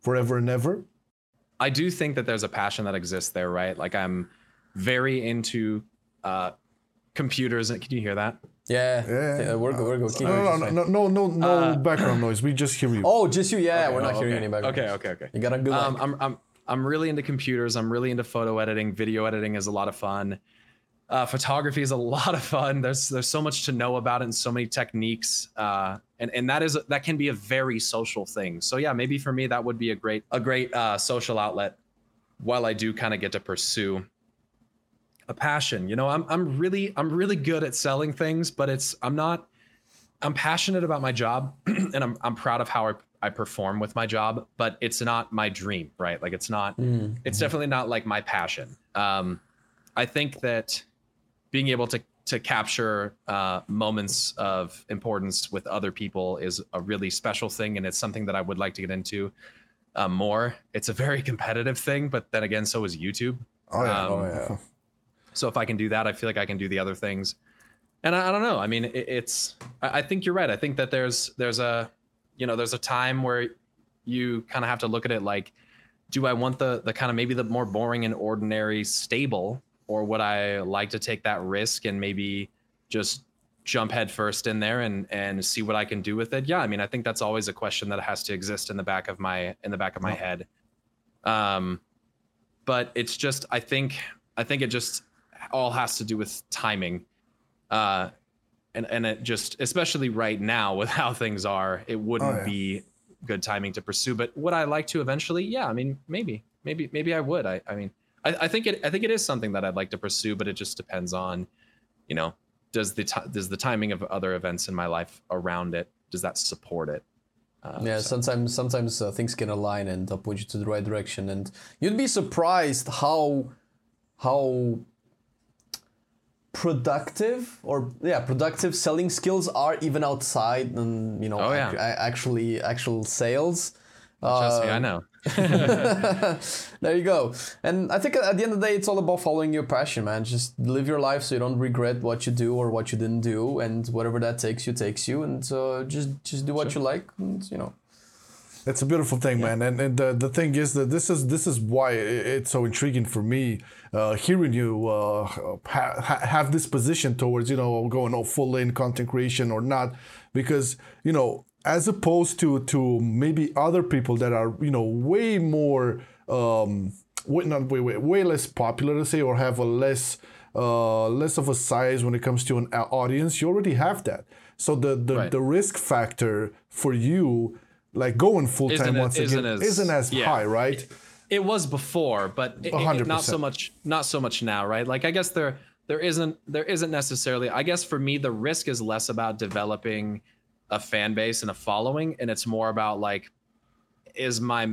forever and ever i do think that there's a passion that exists there right like i'm very into uh computers can you hear that yeah, yeah. we're good. We're good. Keep no, no, no, no, no, no uh, background noise. We just hear you. Oh, just you. Yeah, okay, we're not hearing okay. any background. Okay, okay, okay. You got a good. Um, I'm, I'm, I'm really into computers. I'm really into photo editing. Video editing is a lot of fun. Uh, photography is a *laughs* lot of fun. There's there's so much to know about it and so many techniques. Uh, and and that is that can be a very social thing. So yeah, maybe for me that would be a great a great uh, social outlet. While I do kind of get to pursue a passion. You know, I'm I'm really I'm really good at selling things, but it's I'm not I'm passionate about my job *clears throat* and I'm I'm proud of how I, I perform with my job, but it's not my dream, right? Like it's not Mm. it's definitely not like my passion. Um, I think that being able to to capture uh, moments of importance with other people is a really special thing, and it's something that I would like to get into uh, more. It's a very *laughs* competitive thing, but then again, so is YouTube. Oh yeah. Um, Oh yeah. So if I can do that, I feel like I can do the other things. And I, I don't know. I mean, it, it's. I, I think you're right. I think that there's there's a, you know, there's a time where you kind of have to look at it like, do I want the the kind of maybe the more boring and ordinary stable, or would I like to take that risk and maybe just jump headfirst in there and and see what I can do with it? Yeah, I mean, I think that's always a question that has to exist in the back of my in the back of my head. Um, but it's just I think I think it just all has to do with timing. Uh, and and it just especially right now with how things are, it wouldn't Oh, yeah. be good timing to pursue. But would I like to eventually? Yeah, I mean, maybe, maybe, maybe I would. I, I mean, I, I think it, I think it is something that I'd like to pursue, but it just depends on, you know, does the ti does the timing of other events in my life around it does that support it? Uh, Yeah, so- sometimes sometimes uh, things can align and uh, point you to the right direction, and you'd be surprised how how productive or yeah productive selling skills are even outside and you know Oh, yeah. ac- actually actual sales. Trust me, I know. *laughs* *laughs* there you go. And I think at the end of the day, it's all about following your passion, man. Just live your life so you don't regret what you do or what you didn't do, and whatever that takes you takes you, and uh, just just do what you like, and you know. It's a beautiful thing, man. And, and the, the thing is that this is this is why it's so intriguing for me uh, hearing you uh, ha- ha- have this position towards you know going all full in content creation or not, because you know as opposed to to maybe other people that are you know way more um, way, not way, way way less popular to say or have a less uh, less of a size when it comes to an audience. You already have that, so the the, Right. the risk factor for you. Like going full time once isn't again as- isn't as yeah. high, right? it was before but it, it- not so much not so much now right like i guess there there isn't there isn't necessarily i guess for me the risk is less about developing a fan base and a following and it's more about like is my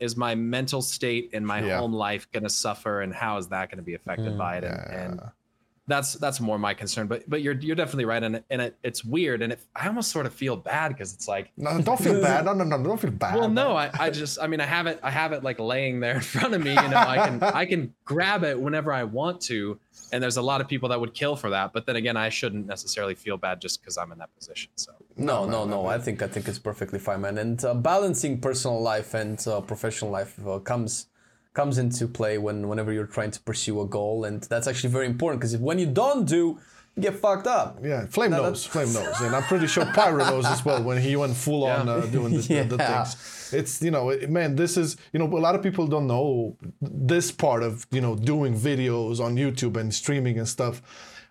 is my mental state in my Yeah. home life going to suffer and how is that going to be affected by it and, mm, and that's that's more my concern but but you're you're definitely right and and it, it's weird and it, i almost sort of feel bad because it's like No, don't feel *laughs* bad. No, no, no, don't feel bad. well, no, I, I just, I mean, I have it, I have it like laying there in front of me. You know, I can, *laughs* I can grab it whenever I want to. And there's a lot of people that would kill for that. But then again, I shouldn't necessarily feel bad just because I'm in that position. So No, no, no. I think I think it's perfectly fine, man. And uh, balancing personal life and uh, professional life uh, comes comes into play when whenever you're trying to pursue a goal, and that's actually very important because when you don't do, you get fucked up. Yeah, flame No, nose, flame *laughs* nose, and I'm pretty sure Pyro knows as well when he went full on uh, doing the, the, the *laughs* things. It's you know, it- man, this is you know, a lot of people don't know this part of you know doing videos on YouTube and streaming and stuff.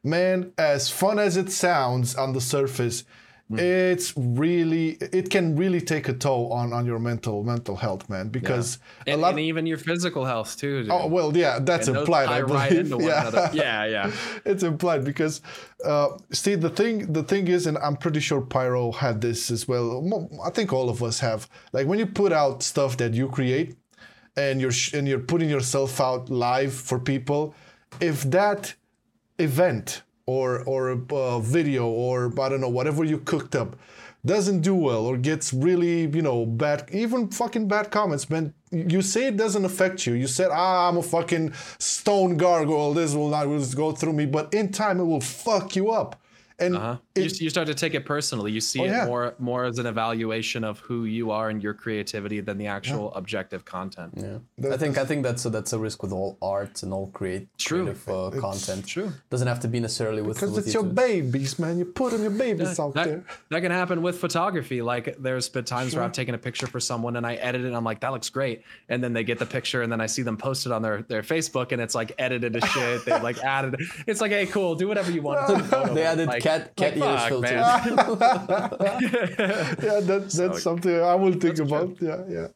Man, as fun as it sounds on the surface, it's really it can really take a toll on on your mental mental health, man. Because a and, lot. and even your physical health too. dude. Oh well, yeah, that's And implied. I tie right believe. into *laughs* yeah. *laughs* Yeah, yeah. it's implied because uh, see the thing the thing is and i'm pretty sure pyro had this as well i think all of us have like when you put out stuff that you create and you're sh- and you're putting yourself out live for people if that event or or a uh, video or i don't know whatever you cooked up doesn't do well or gets really you know bad even fucking bad comments man. You say it doesn't affect you. You said ah i'm a fucking stone gargoyle. This will not will just go through me. But in time it will fuck you up and Uh-huh. it- you, you start to take it personally. You see Oh, it yeah. more more as an evaluation of who you are and your creativity than the actual objective content. Yeah, I think I think that's a, that's a risk with all art and all create, True. creative uh, content. true. Doesn't have to be necessarily with because with it's your YouTube. babies man you're putting your babies out that, there that can happen with photography. Like there's been times where I've taken a picture for someone and I edit it and I'm like, that looks great. And then they get the picture and then I see them post it on their, their Facebook and it's like edited as shit. They like added it's like, hey, cool, do whatever you want. to the *laughs* photo, They added like- cat cat like, ears fuck, filters. man. *laughs* yeah that, that's something i will think That's true. about yeah yeah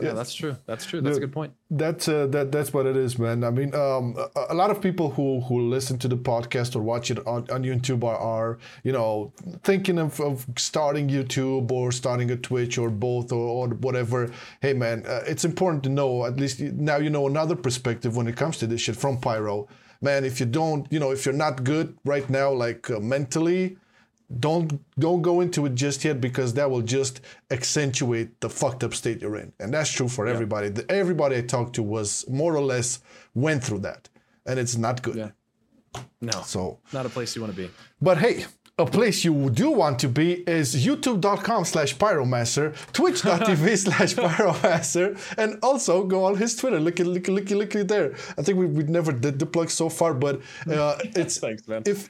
yeah, that's true. That's true. That's a good point. That's uh, that that's what it is, man. I mean, um, a, a lot of people who who listen to the podcast or watch it on, on YouTube are, are you know thinking of, of starting YouTube or starting a Twitch or both or, or whatever. Hey, man, uh, it's important to know at least now you know another perspective when it comes to this shit from Pyro. Man, if you don't, you know, if you're not good right now, like uh, mentally, don't don't go into it just yet because that will just accentuate the fucked up state you're in. And that's true for everybody. The- everybody i talked to was more or less went through that and it's not good. Yeah. No, so not a place you want to be. but hey a place you do want to be is youtube.com slash pyromaster *laughs* twitch.tv slash pyromaster and also go on his twitter. Look at look at look at look at there. I think we, we never did the plug so far but uh, it's *laughs* Thanks, man. if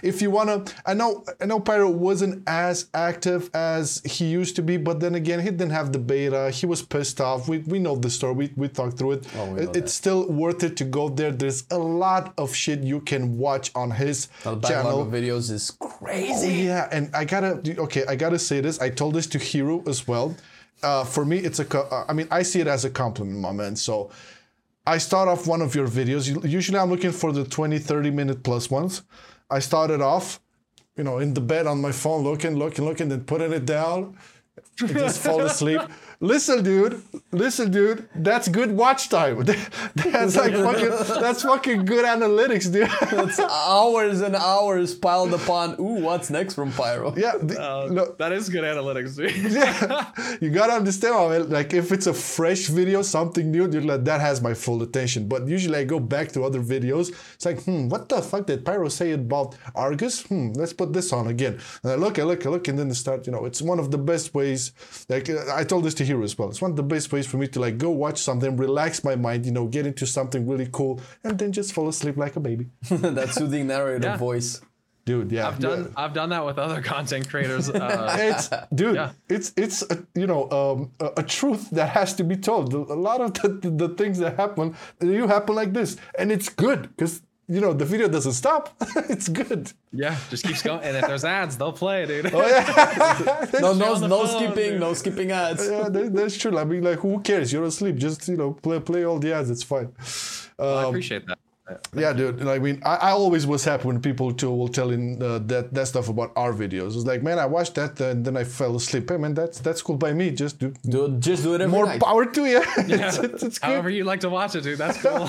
*laughs* if you wanna i know i know pyro wasn't as active as he used to be but then again he didn't have the beta. He was pissed off. We, we know the story. We, we talked through it, Oh, It- it's still worth it to go there. There's a lot of shit you can watch on his backlog channel. of videos is Oh, crazy. yeah, and I gotta okay, I gotta say this. I told this to Hiro as well. Uh, for me, it's a. uh, I mean, I see it as a compliment, my man. So, I start off one of your videos. Usually, I'm looking for the 20, 30 minute plus ones. I started off, you know, in the bed on my phone, looking, looking, looking, then putting it down, just fall asleep. Listen, dude. Listen, dude. That's good watch time. *laughs* That's like fucking. That's fucking good analytics, dude. It's hours and hours piled upon. Ooh, what's next from Pyro? yeah. the- no, Uh, that is good analytics, dude. *laughs* yeah, you gotta understand. I mean, like if it's a fresh video, something new, you're like that has my full attention. But usually I go back to other videos. It's like, hmm, what the fuck did Pyro say about Argus? Hmm, let's put this on again. And I look, I look, I look, and then I start. You know, it's one of the best ways. Like uh, I told this to Hero as well. It's one of the best ways for me to like go watch something, relax my mind. You know, get into something really cool, and then just fall asleep like a baby. *laughs* that soothing narrator Yeah. voice. Dude, yeah, I've done I've done that with other content creators. Uh, *laughs* it's dude Yeah. it's it's a, you know um, a, a truth that has to be told a lot of the, the, the things that happen you happen like this and it's good because you know the video doesn't stop. *laughs* It's good. Yeah, just keeps going. And if there's ads, they'll play, dude. oh yeah. No, no, no phone, skipping, dude. no skipping ads. yeah that, that's true. I mean like who cares? You're asleep. Just you know play play all the ads. It's fine. I appreciate that. yeah dude. I mean i, I always was happy when people too will telling uh, that that stuff about our videos. It's like man i watched that and then i fell asleep. Hey man that's that's cool by me. Just do Do, just do it every more night. power to you. *laughs* It's, it's, it's However you like to watch it, dude. That's cool.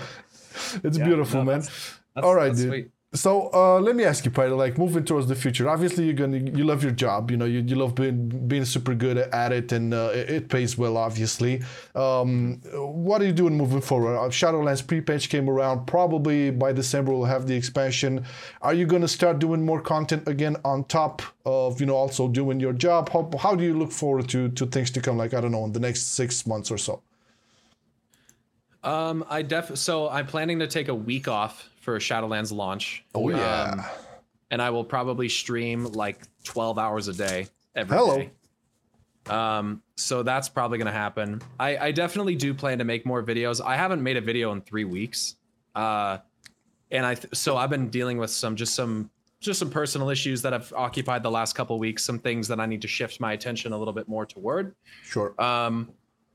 *laughs* *laughs* It's beautiful, no, man. that's- All right, that's dude. sweet. So uh, let me ask you, Pyro, like moving towards the future. Obviously, you're gonna you love your job. You know, you, you love being being super good at it, and uh, it, it pays well. Obviously, um, what are you doing moving forward? Uh, Shadowlands pre-patch came around. Probably by December we'll have the expansion. Are you gonna start doing more content again on top of you know also doing your job? How, how do you look forward to to things to come? Like I don't know, in the next six months or so. Um, I def so I'm planning to take a week off for Shadowlands launch. Oh yeah. Um, and I will probably stream like 12 hours a day every Hello. day. Um, so that's probably gonna happen. I, I definitely do plan to make more videos. I haven't made a video in three weeks. Uh, and I th- so I've been dealing with some just some just some personal issues that have occupied the last couple weeks. Some things that I need to shift my attention a little bit more toward. Sure. Um,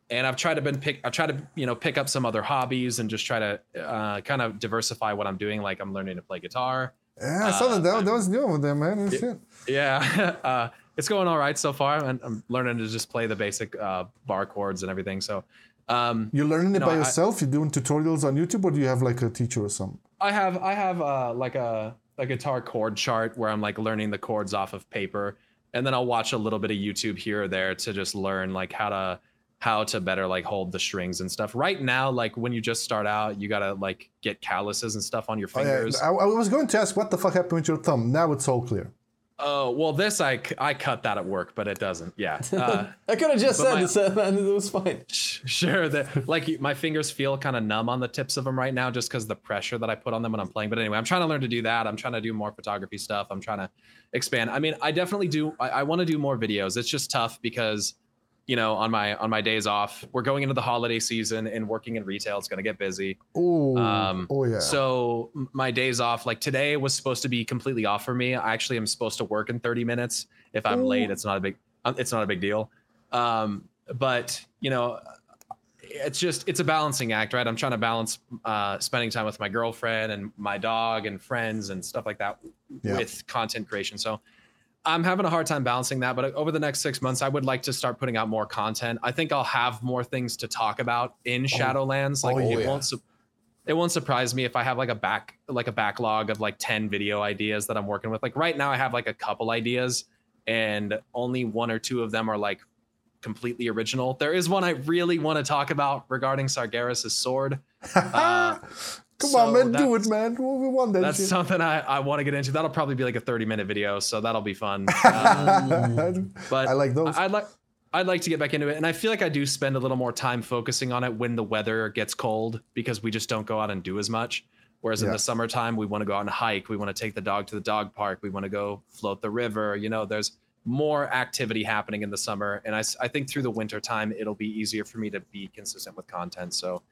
and I've tried to been pick. I've tried to you know pick up some other hobbies and just try to uh, kind of diversify what I'm doing. Like I'm learning to play guitar. yeah, I saw that. That, that was new over there, man. That's it. Yeah, *laughs* uh, it's going all right so far, and I'm learning to just play the basic uh, bar chords and everything. So, um, You're learning it No, by I- yourself? You're doing tutorials on YouTube, or do you have like a teacher or something? I have I have uh, like a a guitar chord chart where I'm like learning the chords off of paper, and then I'll watch a little bit of YouTube here or there to just learn like how to how to better like hold the strings and stuff. Right now, like when you just start out, you gotta like get calluses and stuff on your Oh, yeah. fingers. I, I was going to ask what the fuck happened with your thumb. Now it's all clear. Oh well, this I I cut that at work, but it doesn't. Yeah. Uh, *laughs* I could have just said my- uh, it was fine. *laughs* Sure, that like my fingers feel kind of numb on the tips of them right now, just because the pressure that I put on them when I'm playing. But anyway, I'm trying to learn to do that. I'm trying to do more photography stuff. I'm trying to expand. I mean, I definitely do. I, I want to do more videos. It's just tough because, you know, on my on my days off, we're going into the holiday season and working in retail. It's gonna get busy. Oh, Um, oh yeah. So my days off, like today, was supposed to be completely off for me. I actually am supposed to work in 30 minutes. If I'm Ooh. late, it's not a big, uh, it's not a big deal. Um, but you know, it's just it's a balancing act, right? I'm trying to balance uh, spending time with my girlfriend and my dog and friends and stuff like that Yeah. with content creation. So I'm having a hard time balancing that. But over the next six months, I would like to start putting out more content. I think I'll have more things to talk about in Shadowlands. Like oh, it yeah. won't. Su- it won't surprise me if I have like a back like a backlog of like 10 video ideas that I'm working with. Like right now I have like a couple ideas and only one or two of them are like completely original. There is one I really want to talk about regarding Sargeras' sword. *laughs* Uh, Come so on, man, do it, man. We want that That's shit. something I, I want to get into. That'll probably be like a 30 minute video, so that'll be fun. Uh, *laughs* but I like those. I- I'd like I'd like to get back into it, and I feel like I do spend a little more time focusing on it when the weather gets cold because we just don't go out and do as much. Whereas in the summertime, we want to go out and hike. We want to take the dog to the dog park. We want to go float the river. You know, there's more activity happening in the summer, and I, I think through the winter time, it'll be easier for me to be consistent with content. So.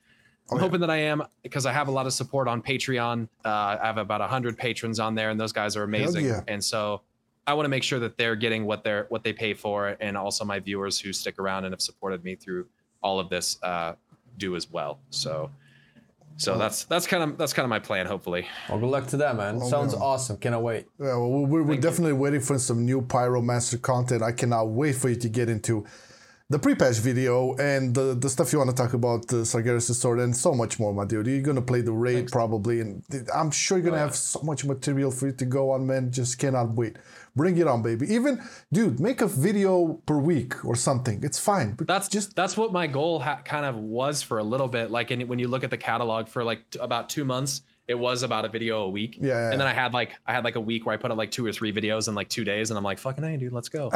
I'm Oh, yeah. hoping that I am because I have a lot of support on Patreon. Uh, I have about 100 patrons on there, and those guys are amazing. yeah. And so I want to make sure that they're getting what they're what they pay for, and also my viewers who stick around and have supported me through all of this uh, do as well. So, so that's that's kind of that's kind of my plan. Hopefully, Well, good luck to that, man. Sounds yeah. awesome. Cannot wait. Yeah, well, we're, we're definitely waiting for some new Pyromancer content. I cannot wait for you to get into the pre-patch video and the, the stuff you want to talk about, the Sargeras' sword, and so much more, my dude. You're gonna play the raid probably, and I'm sure you're gonna have so much material for you to go on, man. Just cannot wait. Bring it on, baby. Even, dude, make a video per week or something. It's fine. But that's just just that's what my goal ha- kind of was for a little bit. Like, in, when you look at the catalog for like t- about two months, it was about a video a week. Yeah, yeah, And then I had like I had like a week where I put up like two or three videos in like two days, and I'm like, fucking hey, dude, let's go. *laughs* I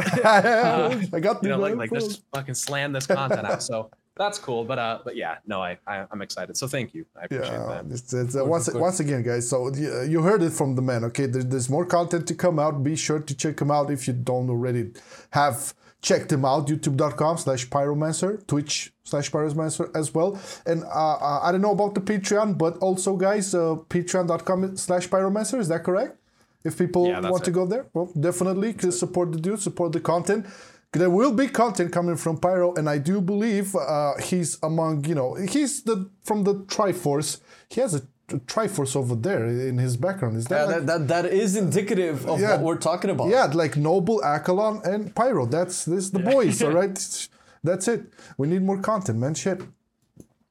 got you the know, like like just fucking slam this content out. So that's cool. But uh, but yeah, no, I, I I'm excited. So thank you. I appreciate Yeah, that. it's, it's, uh, once once again, guys. So uh, you heard it from the man. Okay, there, there's more content to come out. Be sure to check him out if you don't already have checked them out. YouTube.com/slash Pyromancer, Twitch slash Pyromancer as well. And uh, uh, I don't know about the Patreon, but also, guys, uh, Patreon.com/slash Pyromancer. Is that correct? If people Yeah, want to go there, well, definitely support the dude, support the content. There will be content coming from Pyro, and I do believe uh, he's among you know he's the from the Triforce. He has a Triforce over there in his background. Is Yeah, that, like- that, that, that is indicative of Yeah. what we're talking about. yeah, like Nobbel, Akalon, and Pyro. That's this the boys. *laughs* all right, that's it. We need more content, man. Shit.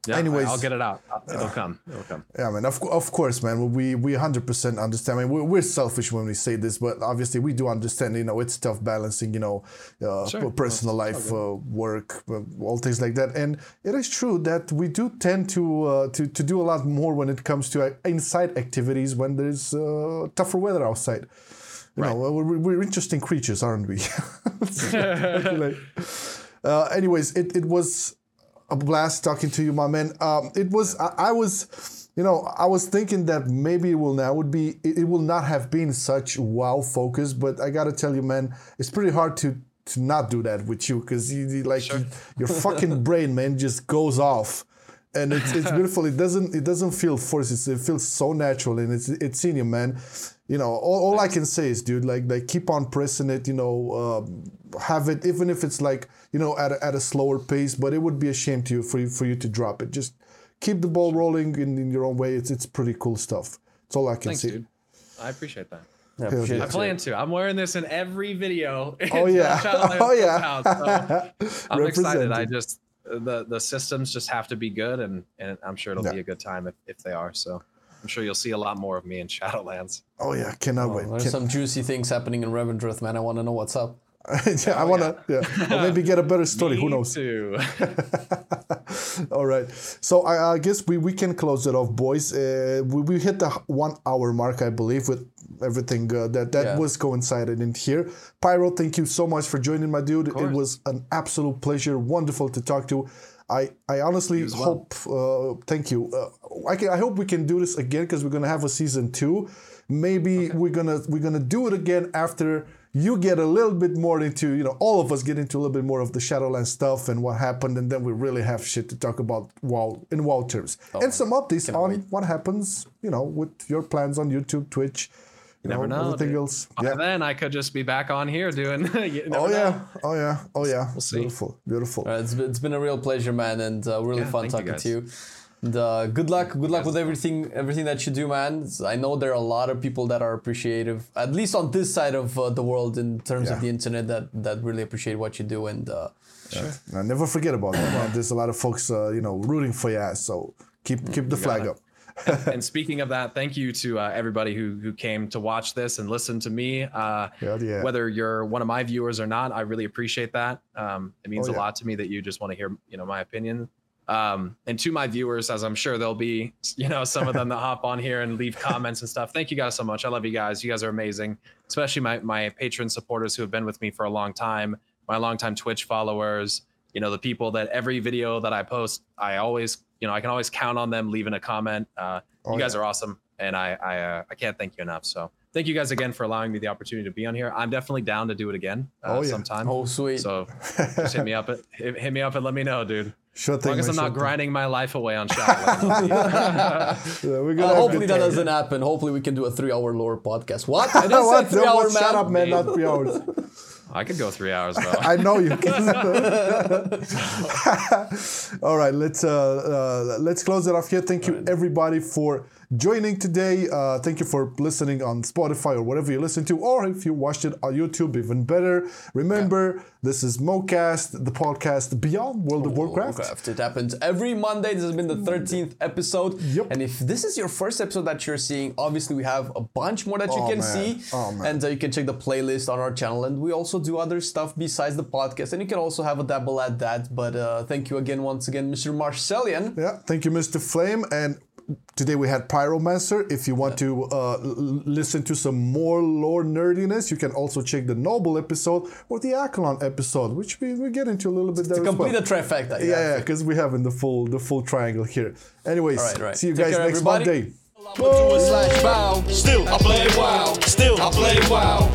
Yeah, anyways. I'll get it out. It'll come. It'll come. Yeah, man. Of, of course, man. We we hundred percent understand. I mean, we're, we're selfish when we say this, but obviously we do understand. You know, it's tough balancing. You know, uh, Sure. personal life, uh, work, uh, all things like that. And it is true that we do tend to uh, to to do a lot more when it comes to uh, inside activities when there's uh, tougher weather outside. You know, we're, we're interesting creatures, aren't we? *laughs* *laughs* Like, uh, anyways, it, it was a blast talking to you, my man. Um, it was I, I was, you know, I was thinking that maybe it will now would be it, it will not have been such wow focus, but I gotta tell you, man, it's pretty hard to to not do that with you because you, you like you- your *laughs* fucking brain, man, just goes off. And it's, it's *laughs* beautiful. It doesn't it doesn't feel forced. It's, it feels so natural, and it's it's in you, man. You know, all, all I can say is, dude, like like keep on pressing it. You know, um, have it even if it's like you know at a, at a slower pace. But it would be a shame to you for you for you to drop it. Just keep the ball rolling in, in your own way. It's it's pretty cool stuff. That's all I can Thanks, say. dude. I appreciate that. Yeah, appreciate. I plan to. I'm wearing this in every video. *laughs* Oh, yeah. *laughs* Oh, yeah. yeah. *laughs* I'm excited. I just the the systems just have to be good, and and I'm sure it'll Yeah. be a good time if, if they are. So I'm sure you'll see a lot more of me in Shadowlands. Oh yeah, cannot oh, wait. There's Can- some juicy things happening in Revendreth, man. I want to know what's up. Yeah, *laughs* I wanna, yeah. or *laughs* maybe get a better story. Who knows? *laughs* All right. So I, I guess we, we can close it off, boys. Uh, we, we hit the one hour mark, I believe, with everything uh, that that Yeah. was coincided in here. Pyro, thank you so much for joining, my dude. It was an absolute pleasure. Wonderful to talk to. I, I honestly hope. Uh, thank you. Uh, I can, I hope we can do this again because we're gonna have a season two. Maybe we're gonna we're gonna do it again after you get a little bit more into you know all of us get into a little bit more of the Shadowlands stuff and what happened, and then we really have shit to talk about WoW in WoW terms and some updates on what happens you know with your plans on YouTube, Twitch, You never know, Everything dude. else. By Yeah. then I could just be back on here doing. *laughs* you never Oh know. yeah. Oh yeah. Oh yeah. see. Beautiful. Beautiful. Uh, it's, it's been a real pleasure, man, and uh, really Yeah, fun thank you, talking to you. And uh, good luck, good luck with everything, everything that you do, man. i know there are a lot of people that are appreciative, at least on this side of uh, the world, in terms Yeah. of the internet, that that really appreciate what you do. And uh, Now, never forget about that. man. There's a lot of folks, uh, you know, rooting for your ass. So keep keep the flag it. up. *laughs* and speaking of that, thank you to uh, everybody who who came to watch this and listen to me. Uh, yeah. Whether you're one of my viewers or not, I really appreciate that. Um, it means Oh, a lot to me that you just want to hear, you know, my opinion. Um, and to my viewers, as I'm sure there'll be, you know, some of them that hop on here and leave comments and stuff. Thank you guys so much. I love you guys. You guys are amazing, especially my my patron supporters who have been with me for a long time. My longtime Twitch followers. You know, the people that every video that I post, I always, you know, I can always count on them leaving a comment. Uh, Oh, you guys yeah. are awesome, and I I, uh, I can't thank you enough. So thank you guys again for allowing me the opportunity to be on here. I'm definitely down to do it again uh, Oh, yeah. sometime. oh, sweet. So just hit me up at hit, *laughs* hit me up and let me know, dude. Sure As thing. long as I'm sure not thing. grinding my life away on Shadowlands. *laughs* Yeah, we're Uh, hopefully that doesn't happen. Hopefully we can do a three-hour lore podcast. What? I *laughs* didn't say What? three No, hour what? man. Shut up, man. Not three hours. *laughs* I could go three hours, though. I know you can. All right, let's uh, uh, let's close it off here. Thank you everybody for joining today. Uh, thank you for listening on Spotify or whatever you listen to, or if you watched it on YouTube, even better. Remember, this is MoCast, the podcast beyond World of Warcraft. Warcraft. It happens every Monday. This has been the 13th episode. Yep. And if this is your first episode that you're seeing, obviously we have a bunch more that you Oh, can man. see. Oh, man. And uh, you can check the playlist on our channel. And we also do other stuff besides the podcast. And you can also have a dabble at that. But uh, thank you again, once again, Mr. Marcellian. Yeah, thank you, Mr. Flame. And today we had Pyromancer. If you want to uh, l- l- listen to some more lore nerdiness, you can also check the Nobbel episode or the Akalon episode, which we, we get into a little bit there as Complete well. a trifecta. yeah, yeah, because we have in the full the full triangle here. Anyways, All right, right. see you Take guys care, next everybody. Monday. I'ma do a slash bow. Still I play wow. Still I play wow.